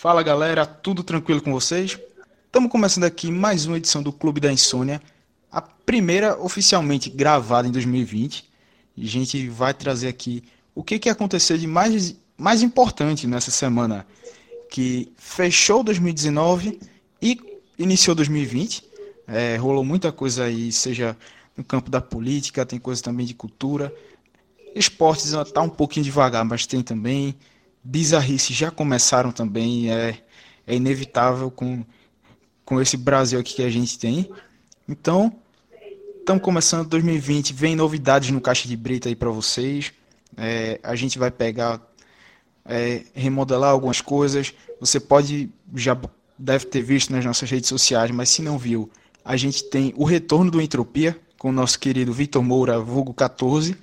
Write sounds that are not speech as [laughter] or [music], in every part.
Fala galera, tudo tranquilo com vocês? Estamos começando aqui mais uma edição do Clube da Insônia, a primeira oficialmente gravada em 2020. E a gente vai trazer aqui o que, que aconteceu de mais, mais importante nessa semana que fechou 2019 e iniciou 2020. É, rolou muita coisa aí, seja no campo da política, tem coisa também de cultura. Esportes está um pouquinho devagar, mas tem também. Bizarrices já começaram também, é, é inevitável com, com esse Brasil aqui que a gente tem. Então, estamos começando 2020, vem novidades no Caixa de Brita aí para vocês. É, a gente vai pegar, é, remodelar algumas coisas. Você pode, já deve ter visto nas nossas redes sociais, mas se não viu, a gente tem o retorno do Entropia com o nosso querido Vitor Moura, vulgo 14.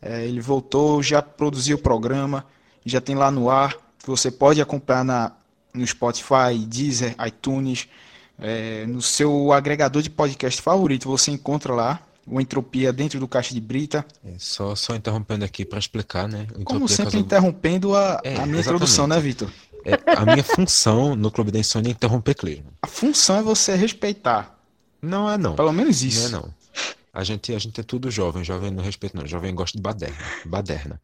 É, ele voltou, já produziu o programa, já tem lá no ar. Você pode acompanhar na, no Spotify, Deezer, iTunes, é, no seu agregador de podcast favorito. Você encontra lá o Entropia dentro do Caixa de Brita. É, só, só interrompendo aqui para explicar, né? Entropia Como sempre, interrompendo a, é, a minha exatamente. introdução, né, Vitor? É, a minha função no Clube da Insônia é interromper Clisma. A função é você respeitar. Não é não. Pelo menos isso. Não é não. A gente, a gente é tudo jovem, jovem não respeita não, jovem gosta de baderna, baderna.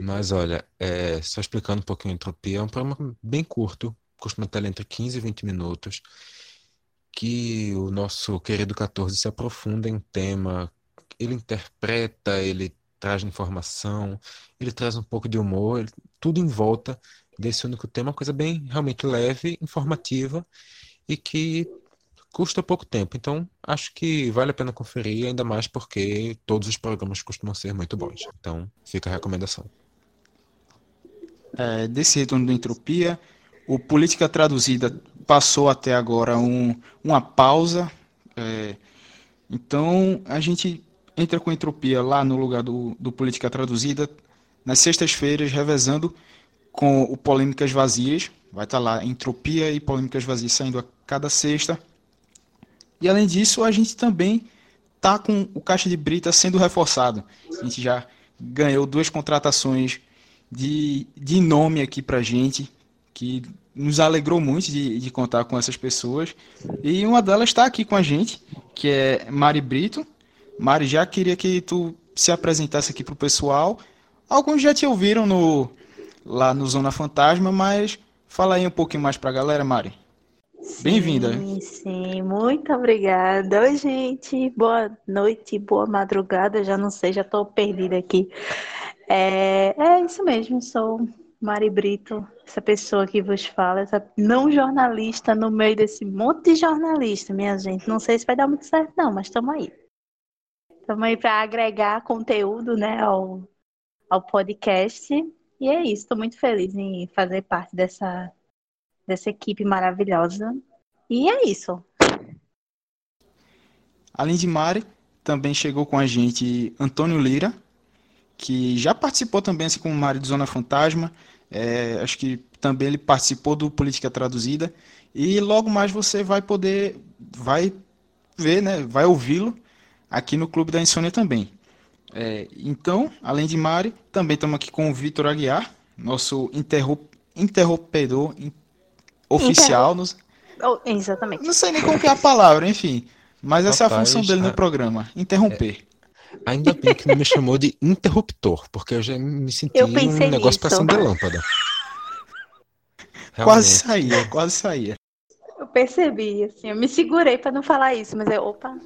Mas olha, é, só explicando um pouquinho a entropia, é um programa bem curto, costuma ter entre 15 e 20 minutos, que o nosso querido 14 se aprofunda em tema, ele interpreta, ele traz informação, ele traz um pouco de humor, ele, tudo em volta desse único tema, uma coisa bem realmente leve, informativa e que custa pouco tempo. Então, acho que vale a pena conferir, ainda mais porque todos os programas costumam ser muito bons. Então, fica a recomendação. É, desse retorno da entropia, o Política Traduzida passou até agora um, uma pausa. É, então, a gente entra com entropia lá no lugar do, do Política Traduzida, nas sextas-feiras, revezando com o Polêmicas Vazias. Vai estar lá entropia e polêmicas vazias saindo a cada sexta. E além disso, a gente também está com o caixa de brita sendo reforçado. A gente já ganhou duas contratações de, de nome aqui para gente, que nos alegrou muito de, de contar com essas pessoas. E uma delas está aqui com a gente, que é Mari Brito. Mari, já queria que tu se apresentasse aqui para o pessoal. Alguns já te ouviram no, lá no Zona Fantasma, mas fala aí um pouquinho mais para a galera, Mari. Bem-vinda. Sim, sim, muito obrigada. Oi, gente. Boa noite, boa madrugada. Já não sei, já estou perdida aqui. É, é isso mesmo, sou Mari Brito, essa pessoa que vos fala, essa não jornalista no meio desse monte de jornalista, minha gente. Não sei se vai dar muito certo, não, mas estamos aí. Estamos aí para agregar conteúdo né, ao, ao podcast. E é isso, estou muito feliz em fazer parte dessa dessa equipe maravilhosa. E é isso. Além de Mari, também chegou com a gente Antônio Lira, que já participou também, assim como Mari, do Zona Fantasma. É, acho que também ele participou do Política Traduzida. E logo mais você vai poder, vai ver, né, vai ouvi-lo aqui no Clube da Insônia também. É, então, além de Mari, também estamos aqui com o Vitor Aguiar, nosso interrompedor, oficial. Nos... Oh, exatamente. Não sei nem como que é a palavra, enfim. Mas essa Rapaz, é a função dele no programa, interromper. É, ainda bem que não me chamou de interruptor, porque eu já me senti um negócio para acender lâmpada. Realmente. Quase saía, quase saía. Eu percebi, assim, eu me segurei para não falar isso, mas eu, opa.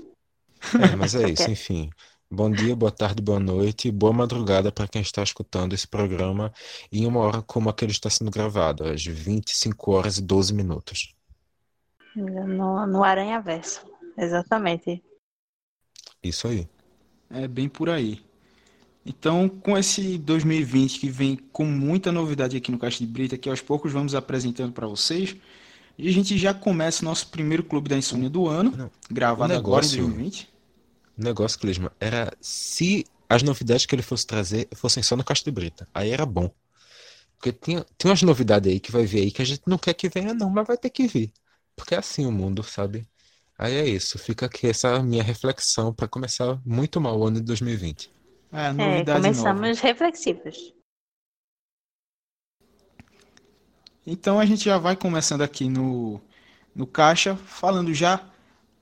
É, mas é isso, enfim. Bom dia, boa tarde, boa noite, boa madrugada para quem está escutando esse programa em uma hora como aquele está sendo gravado, às 25 horas e 12 minutos. No, no Aranha Verso, exatamente. Isso aí. É bem por aí. Então, com esse 2020 que vem com muita novidade aqui no Caixa de Brita, que aos poucos vamos apresentando para vocês, e a gente já começa o nosso primeiro Clube da Insônia do ano, Não, gravado negócio... agora em 2020 negócio, Clisma, era se as novidades que ele fosse trazer fossem só no Caixa de Brita. Aí era bom. Porque tem, tem umas novidades aí que vai vir aí que a gente não quer que venha, não, mas vai ter que vir. Porque é assim o mundo, sabe? Aí é isso. Fica aqui essa minha reflexão para começar muito mal o ano de 2020. É, é começamos nova. reflexivos. Então a gente já vai começando aqui no, no caixa, falando já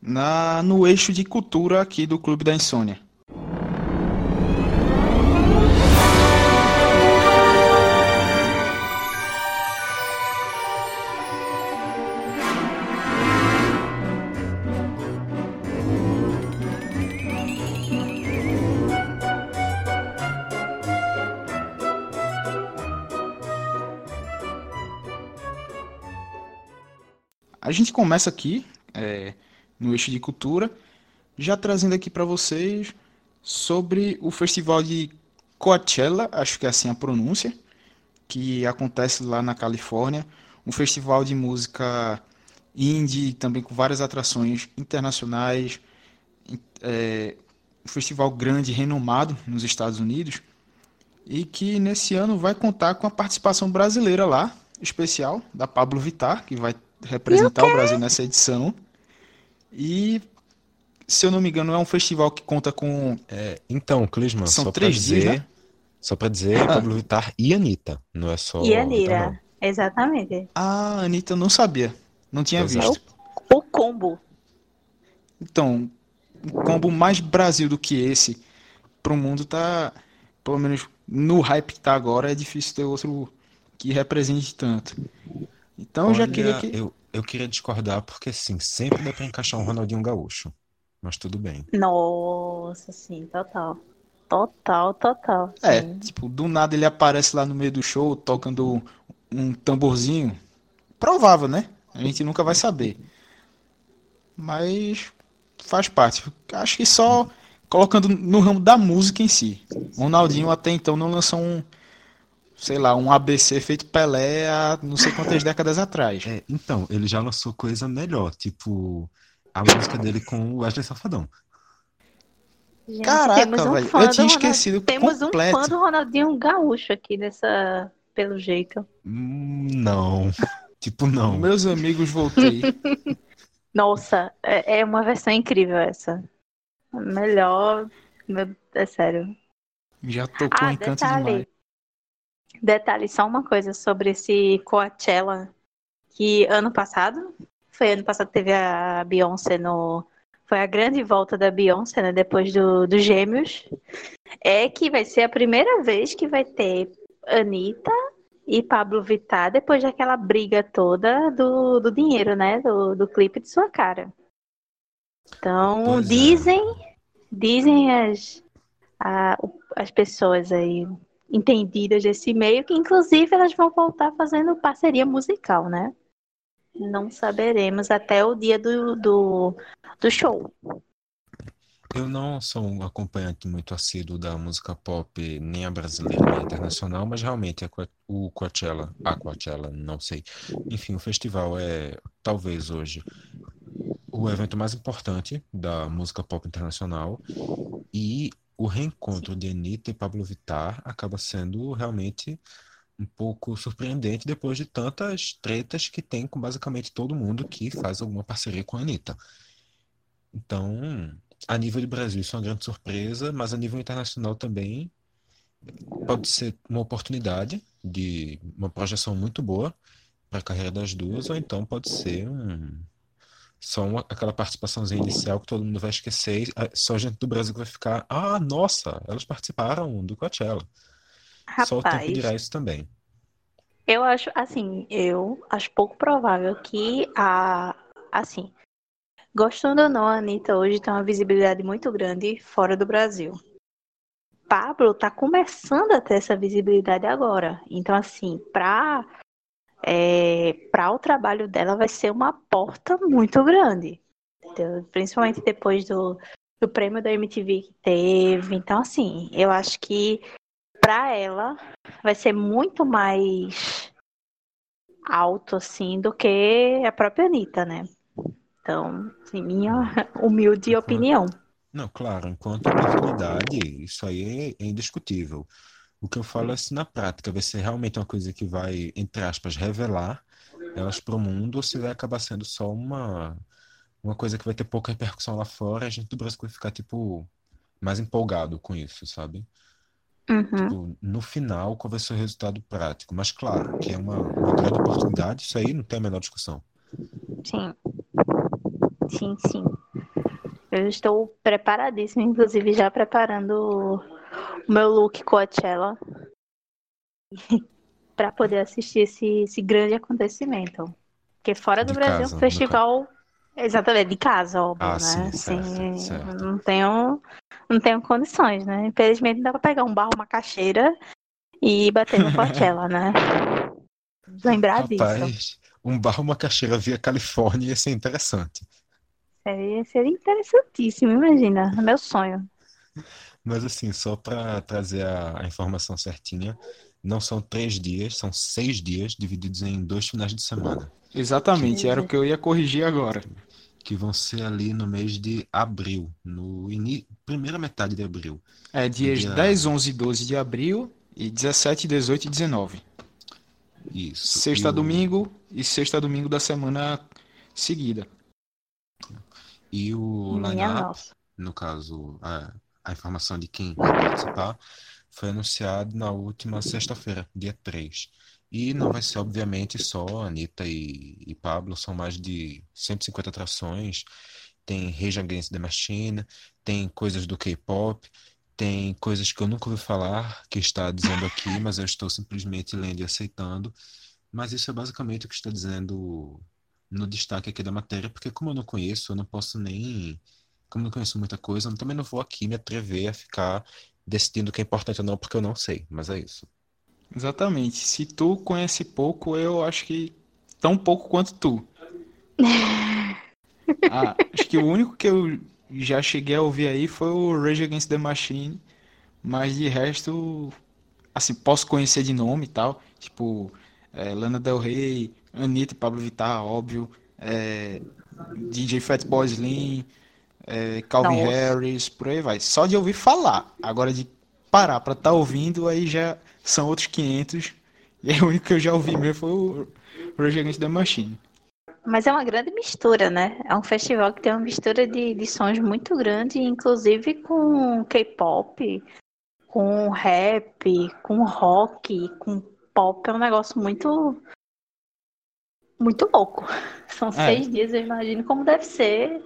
na, no eixo de cultura aqui do Clube da Insônia. A gente começa aqui é, no eixo de cultura, já trazendo aqui para vocês sobre o festival de Coachella, acho que é assim a pronúncia, que acontece lá na Califórnia, um festival de música indie, também com várias atrações internacionais, é, um festival grande, renomado nos Estados Unidos, e que nesse ano vai contar com a participação brasileira lá, especial, da Pablo Vittar, que vai representar o Brasil nessa edição. E, se eu não me engano, é um festival que conta com. É, então, Clisman, São só três pra dias, dizer, né? só pra dizer, Ah. Pablo Vittar e Anitta, não é só E a não. exatamente. Ah, Anitta, eu não sabia. Não tinha Exato. visto. O combo. Então, um combo mais Brasil do que esse pro mundo tá, pelo menos no hype que tá agora, é difícil ter outro que represente tanto. Então eu já Olha, queria que. eu, eu queria discordar porque, sim, sempre dá pra encaixar um Ronaldinho Gaúcho, mas tudo bem. Nossa, sim, total. Total, total. É, sim. tipo, do nada ele aparece lá no meio do show tocando um tamborzinho. Provável, né? A gente nunca vai saber. Mas faz parte. Acho que só colocando no ramo da música em si. O Ronaldinho até então não lançou um, sei lá, um ABC feito Pelé há não sei quantas [laughs] décadas atrás. É, então, ele já lançou coisa melhor, tipo a música dele com o Wesley Safadão. Gente, Caraca, temos um velho, eu tinha Ronald- esquecido Temos um completo. fã do Ronaldinho Gaúcho aqui nessa, pelo jeito. Hum, Não, [laughs] tipo, não. Meus amigos, voltei. [laughs] Nossa, é, é uma versão incrível essa. Melhor, é sério. Já tocou Ah, em canto detalhe. demais. Detalhe, só uma coisa sobre esse Coachella, que ano passado, foi ano passado que teve a Beyoncé no... Foi a grande volta da Beyoncé, né, depois do, do Gêmeos. É que vai ser a primeira vez que vai ter Anitta e Pablo Vittar depois daquela briga toda do, do dinheiro, né, do, do clipe de sua cara. Então, Pois é. dizem, dizem as, a- as pessoas aí entendidas desse meio, que inclusive elas vão voltar fazendo parceria musical, né? Não saberemos até o dia do, do, do show. Eu não sou um acompanhante muito assíduo da música pop, nem a brasileira, nem a internacional, mas realmente a o Coachella, a Coachella, não sei. Enfim, o festival é talvez hoje o evento mais importante da música pop internacional e o reencontro de Anitta e Pablo Vittar acaba sendo realmente um pouco surpreendente depois de tantas tretas que tem com basicamente todo mundo que faz alguma parceria com a Anitta. Então, a nível de Brasil, isso é uma grande surpresa, mas a nível internacional também pode ser uma oportunidade de uma projeção muito boa para a carreira das duas, ou então pode ser um, só uma- aquela participaçãozinha inicial que todo mundo vai esquecer, ah, só gente do Brasil que vai ficar, ah, nossa, elas participaram do Coachella. Só o tempo Rapaz, dirá isso também. eu acho, assim, eu acho pouco provável que a, assim, gostando ou não, a Anitta hoje tem uma visibilidade muito grande fora do Brasil. Pablo tá começando a ter essa visibilidade agora. Então, assim, para para o trabalho dela vai ser uma porta muito grande. entendeu? Principalmente depois do, do prêmio da MTV que teve. Então, assim, eu acho que para ela vai ser muito mais alto, assim, do que a própria Anitta, né? Então, assim, minha [laughs] humilde opinião. Não, claro, enquanto oportunidade, isso aí é, é indiscutível. O que eu falo é se na prática vai ser realmente uma coisa que vai, entre aspas, revelar elas para o mundo, ou se vai acabar sendo só uma, uma coisa que vai ter pouca repercussão lá fora, e a gente do Brasil vai ficar, tipo, mais empolgado com isso, sabe? Uhum. Tipo, no final, qual vai ser o resultado prático? Mas claro, que é uma, uma grande oportunidade, isso aí não tem a menor discussão. Sim. Sim, sim. Eu estou preparadíssima, inclusive já preparando o meu look Coachella [laughs] para poder assistir esse, esse grande acontecimento. Porque fora do De Brasil é casa, um festival exatamente de casa, óbvio, Ah, né? sim, Assim, certo, certo. não tenho não tenho condições, né? Infelizmente não dá para pegar um barro, uma caixeira e bater no Coachella, né? [laughs] Lembrar disso. Rapaz, um barro, uma caixeira via Califórnia ia ser interessante. Seria, seria interessantíssimo, imagina. É meu sonho. Mas assim, só para trazer a, a informação certinha, não são três dias, são seis dias divididos em dois finais de semana, Exatamente, era o que eu ia corrigir agora. que vão ser ali no mês de abril, no ini... primeira metade de abril. É dias Dia- 10, 11 e 12 de abril e 17, 18 e 19. Isso. Sexta E o- domingo e sexta domingo da semana seguida. E o Minha line-up, nossa. no caso, a, a informação de quem vai participar, foi anunciado na última sexta-feira, dia 3. E não vai ser, obviamente, só Anitta e, e Pablo, são mais de 150 atrações. Tem Rage Against the Machine, tem coisas do K-pop, tem coisas que eu nunca ouvi falar, que está dizendo aqui, mas eu estou simplesmente lendo e aceitando. Mas isso é basicamente o que está dizendo no destaque aqui da matéria, porque como eu não conheço, eu não posso nem. Como não conheço muita coisa, eu também não vou aqui me atrever a ficar decidindo o que é importante ou não, porque eu não sei. Mas é isso. Exatamente. Se tu conhece pouco, eu acho que tão pouco quanto tu. [laughs] Ah, acho que o único que eu já cheguei a ouvir aí foi o Rage Against the Machine, mas de resto, assim, posso conhecer de nome e tal, tipo, é, Lana Del Rey, Anitta Pablo Vittar, óbvio, é, DJ Fatboy Slim, é, Calvin Nossa. Harris, por aí vai. Só de ouvir falar. Agora de parar pra estar ouvindo, aí já são outros 500. E aí o único que eu já ouvi mesmo foi o Rage Against the Machine. Mas é uma grande mistura, né? É um festival que tem uma mistura de, de sons muito grande, inclusive com K-pop, com rap, com rock, com pop. É um negócio muito. Muito louco. [laughs] São seis dias, eu imagino como deve ser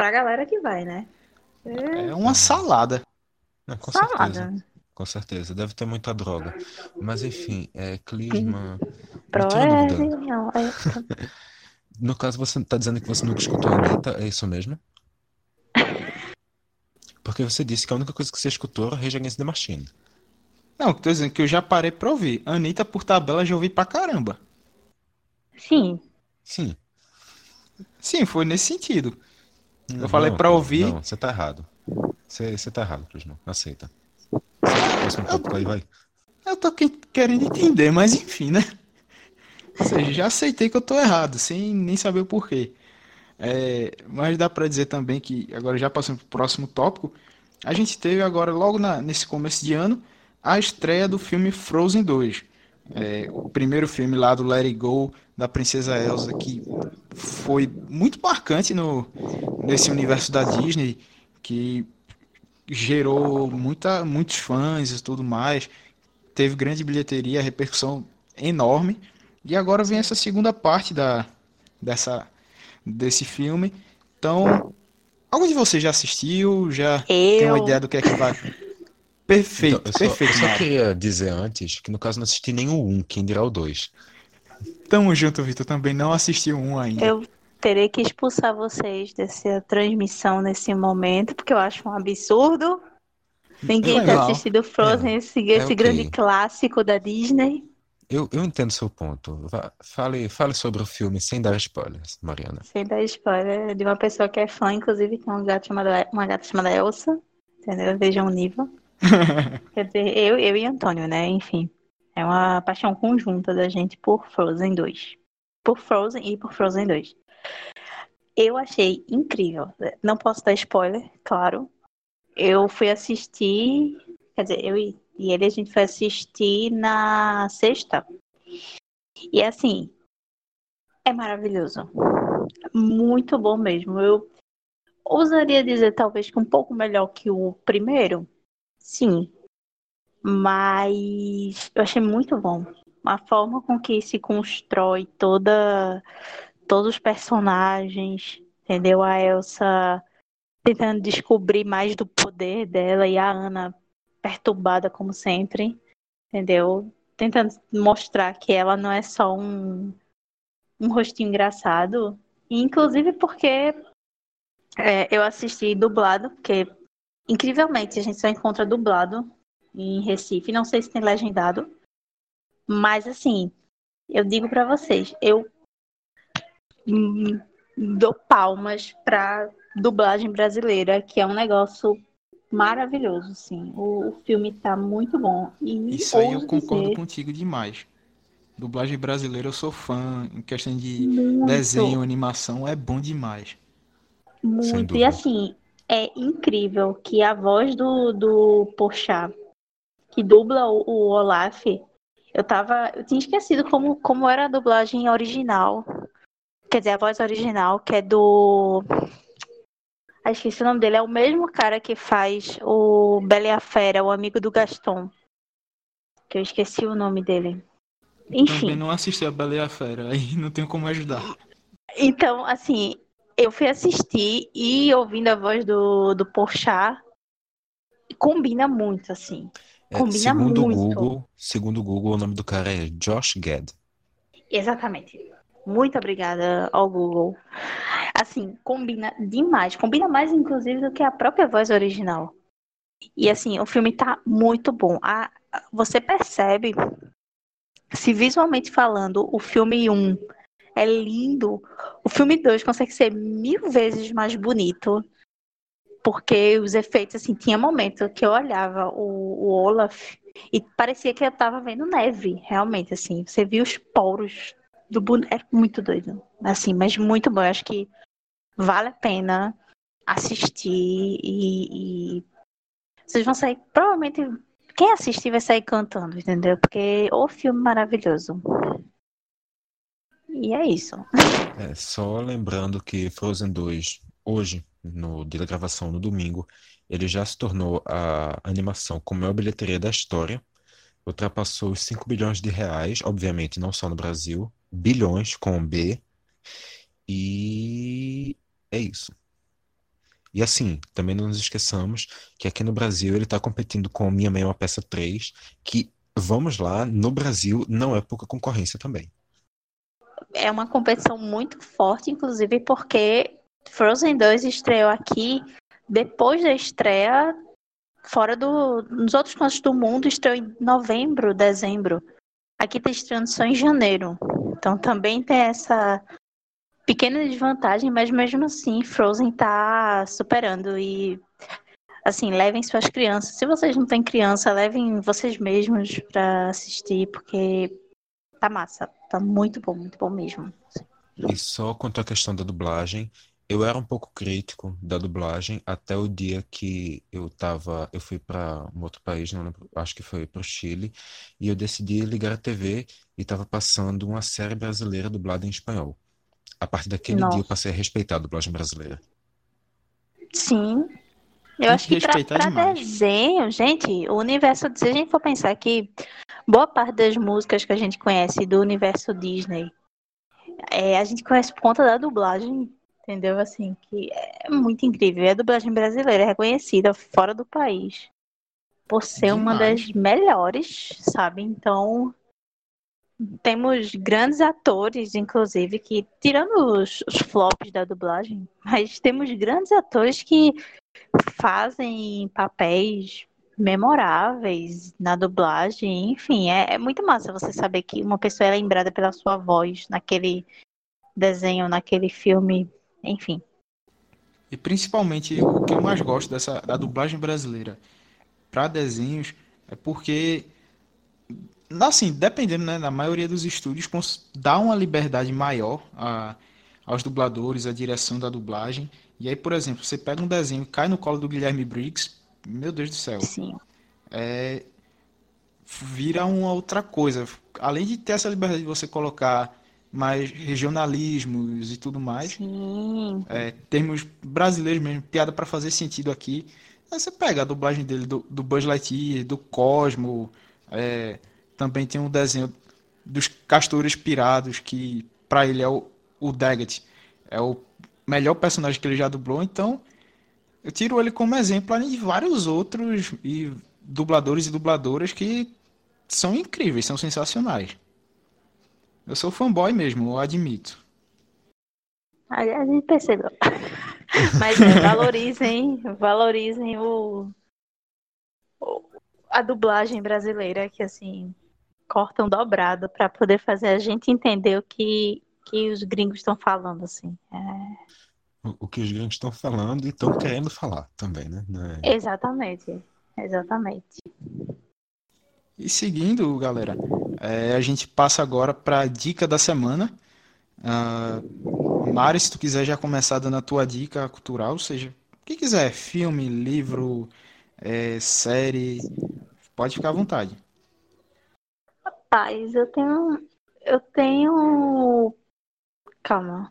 pra galera que vai, né? É uma salada. Não, com certeza. Salada. Com certeza. Deve ter muita droga. Mas enfim, é Clisma. [laughs] Pro é, é- [laughs] No caso, você tá dizendo que você nunca escutou a Anitta, é isso mesmo? [laughs] Porque você disse que a única coisa que você escutou era Rage Against the Machine. Não, tô dizendo que eu já parei pra ouvir. Anitta por tabela já ouvi pra caramba. Sim. Sim. Sim, foi nesse sentido. Não, falei não, pra ouvir. Não, você tá errado. Você, você tá errado, Clisma. Aceita. Próximo tópico aí, vai. Eu tô que- querendo entender, mas enfim, né? Ou seja, já aceitei que eu tô errado, sem nem saber o porquê. É, mas dá pra dizer também que, agora já passando pro próximo tópico, a gente teve agora, logo na- nesse começo de ano, a estreia do filme Frozen 2. É, o primeiro filme lá do Let It Go, da Princesa Elsa, que foi muito marcante no, nesse universo da Disney, que gerou muita, muitos fãs e tudo mais, teve grande bilheteria, repercussão enorme, e agora vem essa segunda parte da, dessa, desse filme. Então, algum de vocês já assistiu? Já tem uma Eu. ideia do que é que vai? Perfeito, Então, eu só, perfeito, eu só queria dizer antes que no caso não assisti nem o 1, quem dirá o 2. Tamo junto, Vitor. Também não assistiu um ainda. Eu terei que expulsar vocês dessa transmissão nesse momento, porque eu acho um absurdo. Ninguém Foi ter mal. assistido Frozen, É, esse, esse ok. grande clássico da Disney. Eu, eu entendo seu ponto. Fale, fale sobre o filme sem dar spoilers, Mariana. Sem dar spoiler, de uma pessoa que é fã, inclusive tem um gato chamado, uma gata chamada Elsa. Entendeu? Vejam o nível. [laughs] Quer dizer, eu, eu e Antônio, né? Enfim. É uma paixão conjunta da gente por Frozen 2. Por Frozen e por Frozen 2. Eu achei incrível. Não posso dar spoiler, claro. Eu fui assistir. Quer dizer, eu e ele a gente foi assistir na sexta. E assim, é maravilhoso. Muito bom mesmo. Eu ousaria dizer talvez que um pouco melhor que o primeiro. Sim. Mas eu achei muito bom. A forma com que se constrói toda todos os personagens, entendeu? A Elsa tentando descobrir mais do poder dela e a Ana perturbada como sempre, entendeu? Tentando mostrar que ela não é só um, um rostinho engraçado, inclusive porque é, eu assisti dublado, porque incrivelmente a gente só encontra dublado em Recife, não sei se tem legendado, mas assim, eu digo para vocês, eu dou palmas para dublagem brasileira, que é um negócio maravilhoso, sim. O, o filme tá muito bom. E Isso aí eu concordo dizer... contigo demais. Dublagem brasileira eu sou fã, em questão de muito. desenho, animação, é bom demais. Muito. E assim, é incrível que a voz do, do Porchat, que dubla o, o Olaf, eu tava. Eu tinha esquecido como, como era a dublagem original. Quer dizer, a voz original, que é do. Ah, esqueci o nome dele. É o mesmo cara que faz o Bela e a Fera, o amigo do Gaston. Que eu esqueci o nome dele. Enfim. Também não assisti a Bela e a Fera, aí não tenho como ajudar. Então, assim, eu fui assistir e ouvindo a voz do, do Porchat, combina muito, assim. É, combina segundo muito. Google, segundo o Google, o nome do cara é Josh Gad. Exatamente. Muito obrigada ao Google. Assim, combina demais. Combina mais, inclusive, do que a própria voz original. E assim, o filme tá muito bom. A, você percebe, se visualmente falando, o filme 1 é lindo, o filme 2 consegue ser mil vezes mais bonito. Porque os efeitos, assim, tinha momento que eu olhava o, o Olaf e parecia que eu tava vendo neve, realmente, assim. Você via os poros do boneco. É muito doido. Assim, mas muito bom. Eu acho que vale a pena assistir e, e... vocês vão sair. Provavelmente quem assistir vai sair cantando, entendeu? Porque o filme maravilhoso. E é isso. É, só lembrando que Frozen 2, hoje, no dia da gravação, no domingo, ele já se tornou a animação com maior bilheteria da história. Ultrapassou os 5 bilhões de reais, obviamente não só no Brasil, bilhões com B. E é isso. E assim, também não nos esqueçamos que aqui no Brasil ele está competindo com Minha Mãe é uma Peça 3, que, vamos lá, no Brasil não é pouca concorrência também. É uma competição muito forte, inclusive porque Frozen 2 estreou aqui depois da estreia fora do. Nos outros cantos do mundo, estreou em novembro, dezembro. Aqui está estreando só em janeiro. Então também tem essa pequena desvantagem, mas mesmo assim Frozen tá superando e assim, levem suas crianças. Se vocês não têm criança, levem vocês mesmos para assistir, porque tá massa, tá muito bom, muito bom mesmo. E só quanto à questão da dublagem, eu era um pouco crítico da dublagem até o dia que eu tava, eu fui para um outro país, não lembro, acho que foi para o Chile, e eu decidi ligar a TV e estava passando uma série brasileira dublada em espanhol. A partir daquele Nossa. dia eu passei a respeitar a dublagem brasileira. Sim. Eu acho que para desenho, gente, o universo, se a gente for pensar que boa parte das músicas que a gente conhece do universo Disney, é, a gente conhece por conta da dublagem entendeu? Assim, que é muito incrível. E a dublagem brasileira é reconhecida fora do país por ser Demais. uma das melhores, sabe? Então, temos grandes atores, inclusive, que, tirando os, os flops da dublagem, [laughs] mas temos grandes atores que fazem papéis memoráveis na dublagem, enfim, é, é, muito massa você saber que uma pessoa é lembrada pela sua voz naquele desenho, naquele filme enfim. E principalmente o que eu mais gosto dessa da dublagem brasileira para desenhos é porque assim, dependendo, né, na maioria dos estúdios dá uma liberdade maior a, aos dubladores, a direção da dublagem. E aí, por exemplo, você pega um desenho, cai no colo do Guilherme Briggs, meu Deus do céu. Sim. É, vira uma outra coisa. Além de ter essa liberdade de você colocar mais regionalismos e tudo mais. É, termos brasileiros mesmo, piada para fazer sentido aqui. Aí você pega a dublagem dele do, do Buzz Lightyear, do Cosmo, é, também tem um desenho dos castores pirados, que para ele é o, o Daggett, é o melhor personagem que ele já dublou, então eu tiro ele como exemplo além de vários outros e dubladores e dubladoras que são incríveis, são sensacionais. Eu sou fanboy mesmo, eu admito. A, gente percebeu. [laughs] Mas é, valorizem, valorizem o, o, a dublagem brasileira, que assim, cortam dobrado para poder fazer a gente entender o que, que os gringos estão falando, assim. É... O, que os gringos estão falando e estão querendo falar também, né? É... Exatamente, exatamente. E seguindo, galera, é, a gente passa agora para a dica da semana. Uh, Mari, se tu quiser já começar dando a tua dica cultural, seja o que quiser, filme, livro, é, série, pode ficar à vontade. Rapaz, eu tenho. Eu tenho. Calma.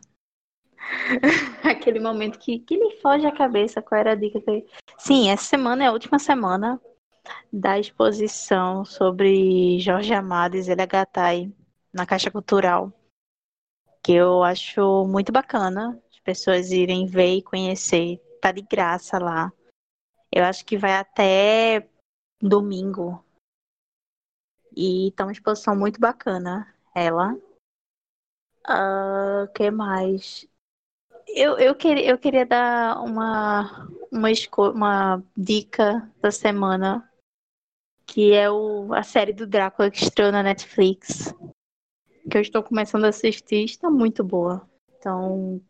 [laughs] Aquele momento que, que lhe foge a cabeça, qual era a dica que Sim, essa semana é a última semana da exposição sobre Jorge Amado e Zélia Gattai na Caixa Cultural, que eu acho muito bacana as pessoas irem ver e conhecer. Tá de graça lá. Eu acho que vai até domingo. E tá uma exposição muito bacana, ela. O uh, que mais? Eu, eu, queria, eu queria dar uma, uma, uma dica da semana que é o, a série do Drácula que estreou na Netflix. Que eu estou começando a assistir, está muito boa. Então,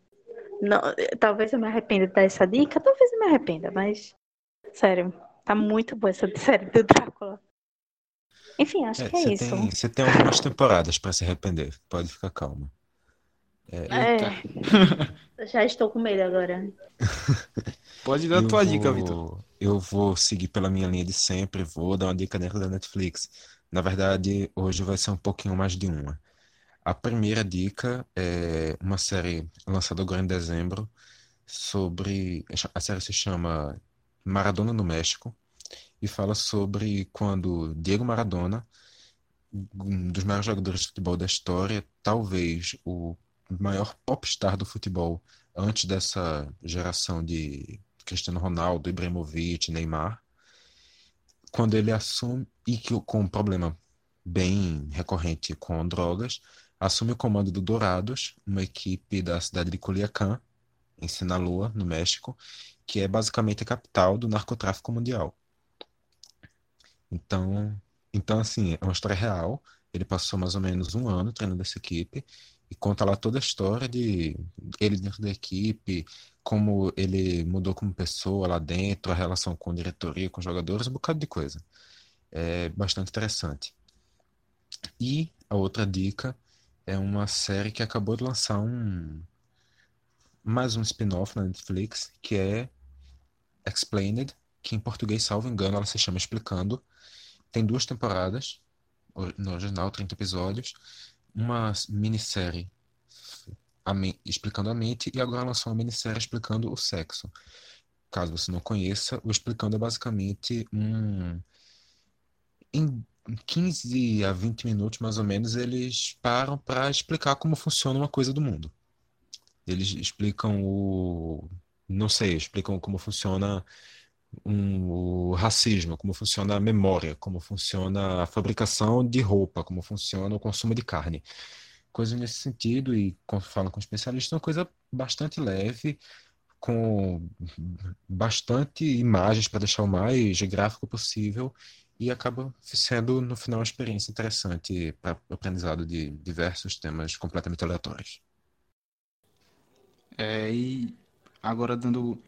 não, talvez eu me arrependa dessa dica, talvez eu me arrependa, mas sério, tá muito boa essa [laughs] série do Drácula. Enfim, acho é, que é isso. Tem, você tem algumas temporadas para se arrepender, pode ficar calma. É, é. já estou com medo agora. [laughs] Pode dar a tua vou, dica, Vitor. Eu vou seguir pela minha linha de sempre, vou dar uma dica dentro da Netflix. Na verdade, hoje vai ser um pouquinho mais de uma. A primeira dica é uma série lançada agora em dezembro sobre. A série se chama Maradona no México e fala sobre quando Diego Maradona, um dos maiores jogadores de futebol da história, talvez o maior popstar do futebol antes dessa geração de Cristiano Ronaldo, Ibrahimovic, Neymar, quando ele assume, e que com um problema bem recorrente com drogas, assume o comando do Dourados, uma equipe da cidade de Culiacán, em Sinaloa, no México, que é basicamente a capital do narcotráfico mundial. Então, então assim, é uma história real. Ele passou mais ou menos um ano treinando essa equipe e conta lá toda a história de ele dentro da equipe, como ele mudou como pessoa lá dentro, a relação com a diretoria, com os jogadores, um bocado de coisa. É bastante interessante. E a outra dica é uma série que acabou de lançar um mais um spin-off na Netflix, que é Explained, que em português, salvo engano, ela se chama Explicando. Tem duas temporadas, no original, 30 episódios, uma minissérie a explicando a mente e agora lançou uma minissérie explicando o sexo. Caso você não conheça, o Explicando é basicamente um. Em 15 a 20 minutos, mais ou menos, eles param para explicar como funciona uma coisa do mundo. Eles explicam o. Não sei, explicam como funciona um, o racismo, como funciona a memória, como funciona a fabricação de roupa, como funciona o consumo de carne. Coisas nesse sentido, e quando falam com especialistas, é uma coisa bastante leve, com bastante imagens para deixar o mais gráfico possível, e acaba sendo, no final, uma experiência interessante para o aprendizado de diversos temas completamente aleatórios. É, e agora dando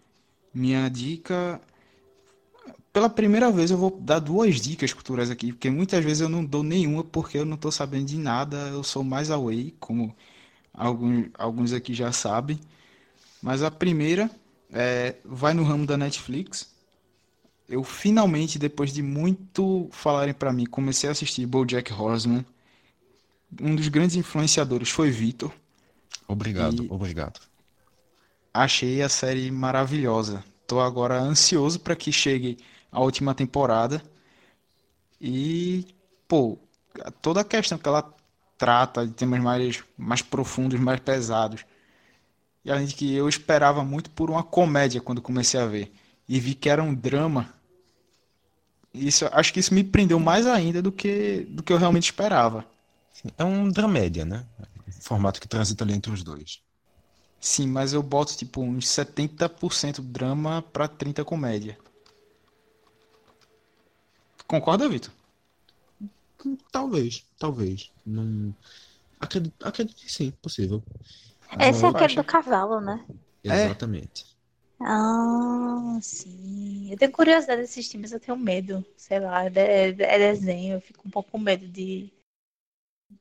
minha dica, pela primeira vez eu vou dar duas dicas culturais aqui, porque muitas vezes eu não dou nenhuma porque eu não estou sabendo de nada, eu sou mais away, como alguns, alguns aqui já sabem. Mas a primeira é, vai no ramo da Netflix. Eu finalmente, depois de muito falarem para mim, comecei a assistir BoJack Horseman. Um dos grandes influenciadores foi Vitor. Obrigado, obrigado. Achei a série maravilhosa tô agora ansioso para que chegue a última temporada. E, pô, toda a questão que ela trata de temas mais, mais profundos, mais pesados. E além de que eu esperava muito por uma comédia quando comecei a ver. E vi que era um drama. Isso, acho que isso me prendeu mais ainda do que, do que eu realmente esperava. É um dramédia, né? Formato que transita ali entre os dois. Sim, mas eu boto tipo uns 70% drama para 30 comédia. Concorda, Vitor? Talvez, talvez. Não... Acredito, acredito que sim, possível. Esse é aquele do cavalo, né? É. Exatamente. Ah, sim. Eu tenho curiosidade de assistir, mas eu tenho medo. Sei lá, é, é desenho, eu fico um pouco com medo de,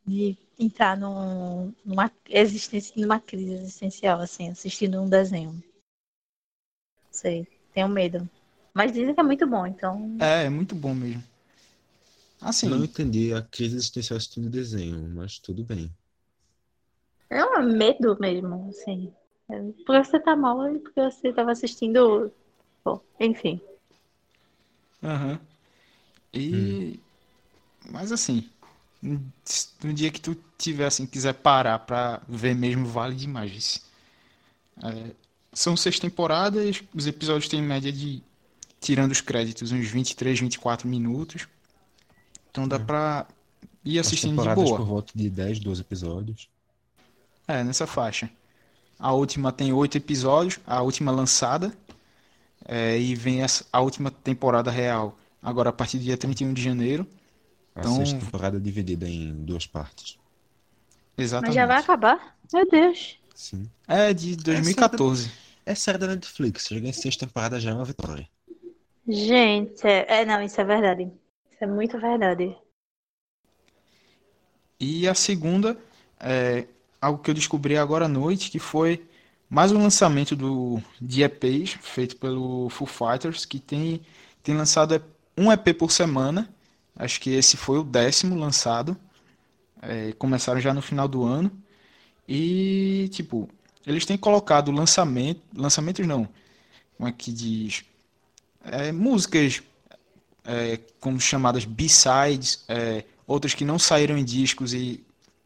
de entrar num, numa existência, numa crise existencial, assim, assistindo um desenho. Sei, tenho medo. Mas dizem que é muito bom, então. É, é muito bom mesmo. Assim, Não entendi a crise existencial assistindo desenho, mas tudo bem. É um medo mesmo, assim. É, Porque você tá mal e porque você tava assistindo. Bom, enfim. Aham. E. Mas assim, no no dia que tu tiver assim, quiser parar pra ver mesmo, vale demais. isso. É, são seis temporadas, os episódios têm média de, tirando os créditos, uns 23, 24 minutos. Então dá pra ir As assistindo de boa. por volta de 10, 12 episódios. É, nessa faixa. A última tem oito episódios, a última lançada, é, e vem essa- a última temporada real, agora a partir do dia 31 de janeiro. A Então- sexta temporada dividida em duas partes. Mas Exatamente. já vai acabar? Meu Deus. Sim. É de 2014. É série da Netflix. Chegar em sexta temporada já é uma vitória. Gente, é, é, não, isso é verdade. Isso é muito verdade. E a segunda é algo que eu descobri agora à noite, que foi mais um lançamento do, de EPs feito pelo Foo Fighters, que tem, tem lançado um EP por semana. Acho que esse foi o décimo lançado. É, começaram já no final do ano. E, tipo, eles têm colocado lançamento, lançamentos não, como é que diz? É, músicas é, como chamadas B-sides, é, outras que não saíram em discos e,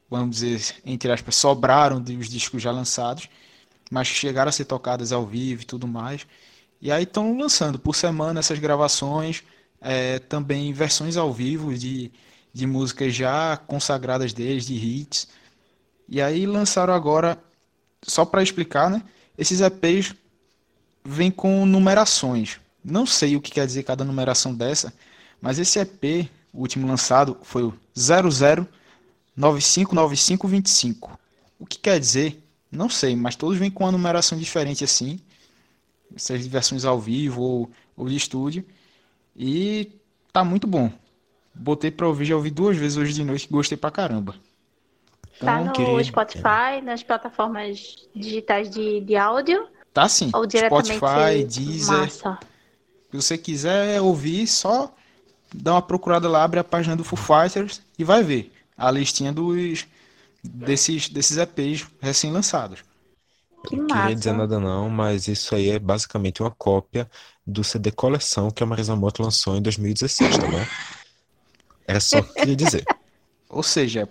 vamos dizer, entre aspas, sobraram dos discos já lançados, mas chegaram a ser tocadas ao vivo e tudo mais. E aí estão lançando por semana essas gravações, é, também versões ao vivo de, de músicas já consagradas deles, de hits. E aí lançaram agora, só para explicar, né? Esses EPs vêm com numerações. Não sei o que quer dizer cada numeração dessa, mas esse EP, o último lançado, foi o 00959525. O que quer dizer? Não sei, mas todos vêm com uma numeração diferente assim. Essas versões ao vivo ou, ou de estúdio. E tá muito bom. Botei pra ouvir, já ouvi duas vezes hoje de noite gostei pra caramba. Tá Então, no queria- Spotify, nas plataformas digitais de, de áudio Tá sim. ou diretamente Spotify, Deezer. massa. Se você quiser ouvir, só dá uma procurada lá, abre a página do Foo Fighters e vai ver a listinha dos desses, desses EPs recém-lançados. Que Não queria dizer nada não, mas isso aí é basicamente uma cópia do CD coleção que a Marisa Monte lançou em 2016, tá bom? Era só o que eu queria dizer. [laughs] Ou seja,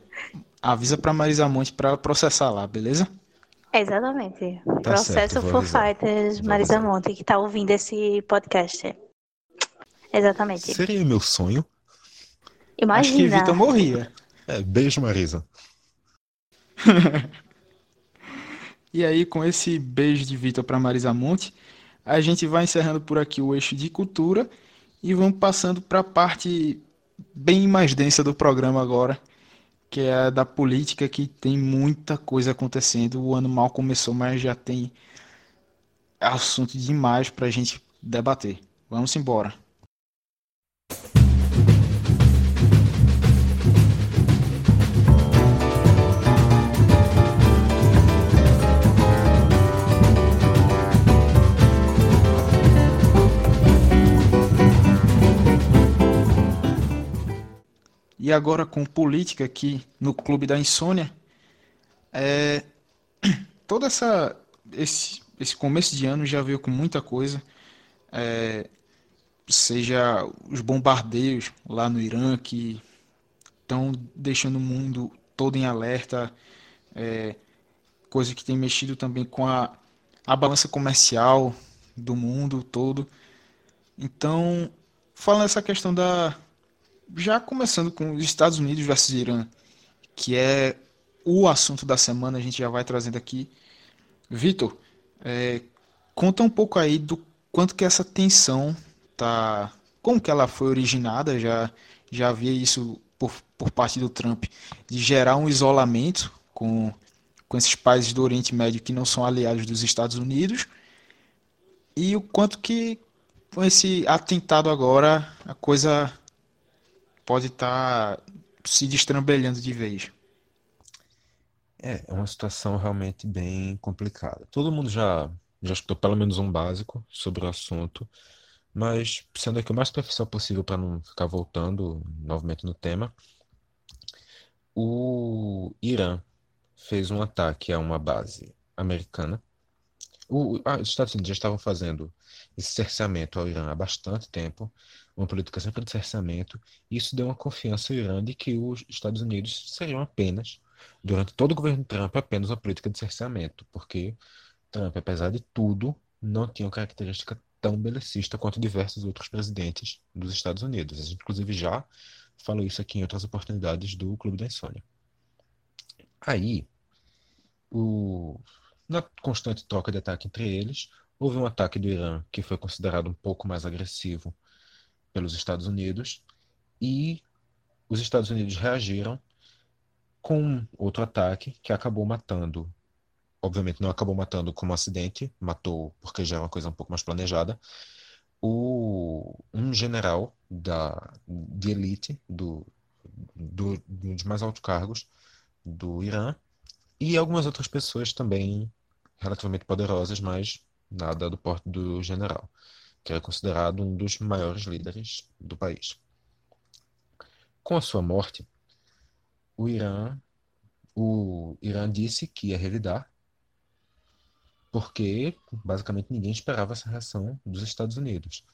avisa pra Marisa Monte pra ela processar lá, beleza? Exatamente. Tá Processo certo, Foo. Fighters Marisa. Monte, que tá ouvindo esse podcast. Exatamente. Seria meu sonho? Acho que Imagina. Vitor morria. É, beijo, Marisa. [laughs] E aí, com esse beijo de Vitor para Marisa Monte, a gente vai encerrando por aqui o eixo de cultura e vamos passando para a parte bem mais densa do programa agora, que é da política, que tem muita coisa acontecendo. O ano mal começou, mas já tem assunto demais para a gente debater. Vamos embora. E agora com política aqui no Clube da Insônia, é, [clears throat] todo essa, esse, esse começo de ano já veio com muita coisa. é, seja os bombardeios lá no Irã que estão deixando o mundo todo em alerta, é, coisa que tem mexido também com a, a balança comercial do mundo todo. Então, falando essa questão da. Já começando com os Estados Unidos versus Irã, que é o assunto da semana, a gente já vai trazendo aqui. Vitor, é, conta um pouco aí do quanto que essa tensão tá. Como que ela foi originada? Já, já havia isso por, por parte do Trump, de gerar um isolamento com, com esses países do Oriente Médio que não são aliados dos Estados Unidos. E o quanto que com esse atentado agora a coisa pode estar tá se destrambelhando de vez. É, é uma situação realmente bem complicada. Todo mundo já, já escutou pelo menos um básico sobre o assunto, mas sendo aqui o mais superficial possível para não ficar voltando novamente no tema, o Irã fez um ataque a uma base americana. O, ah, os Estados Unidos já estavam fazendo esse cerceamento ao Irã há bastante tempo, uma política sempre de cerceamento, e isso deu uma confiança ao Irã de que os Estados Unidos seriam apenas, durante todo o governo Trump, apenas uma política de cerceamento, porque Trump, apesar de tudo, não tinha uma característica tão belicista quanto diversos outros presidentes dos Estados Unidos. A gente, inclusive, já falou isso aqui em outras oportunidades do Clube da Insônia. Aí, o... na constante troca de ataque entre eles, houve um ataque do Irã que foi considerado um pouco mais agressivo pelos Estados Unidos e os Estados Unidos reagiram com outro ataque que acabou matando obviamente não acabou matando como um acidente, matou porque já é uma coisa um pouco mais planejada, o, um general da, de elite do, do, dos mais altos cargos do Irã e algumas outras pessoas também relativamente poderosas, mas nada do porte do general, que era considerado um dos maiores líderes do país. Com a sua morte, o Irã, o Irã disse que ia revidar porque basicamente ninguém esperava essa reação dos Estados Unidos.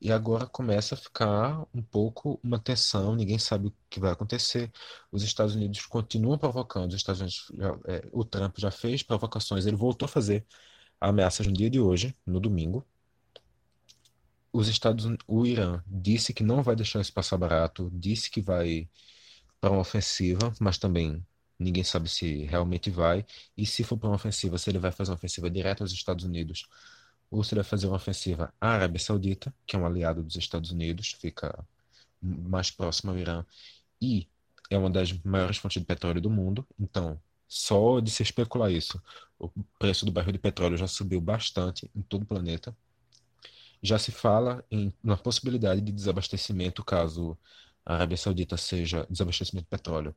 E agora começa a ficar um pouco uma tensão, ninguém sabe o que vai acontecer. Os Estados Unidos continuam provocando, os Estados Unidos, já, é, o Trump já fez provocações, ele voltou a fazer ameaças no dia de hoje, no domingo. Os Estados, o Irã disse que não vai deixar isso passar barato, disse que vai para uma ofensiva, mas também Ninguém sabe se realmente vai. E se for para uma ofensiva, se ele vai fazer uma ofensiva direta aos Estados Unidos ou se ele vai fazer uma ofensiva à Arábia Saudita, que é um aliado dos Estados Unidos, fica mais próximo ao Irã e é uma das maiores fontes de petróleo do mundo. Então, só de se especular isso, o preço do barril de petróleo já subiu bastante em todo o planeta. Já se fala em uma possibilidade de desabastecimento caso a Arábia Saudita seja desabastecimento de petróleo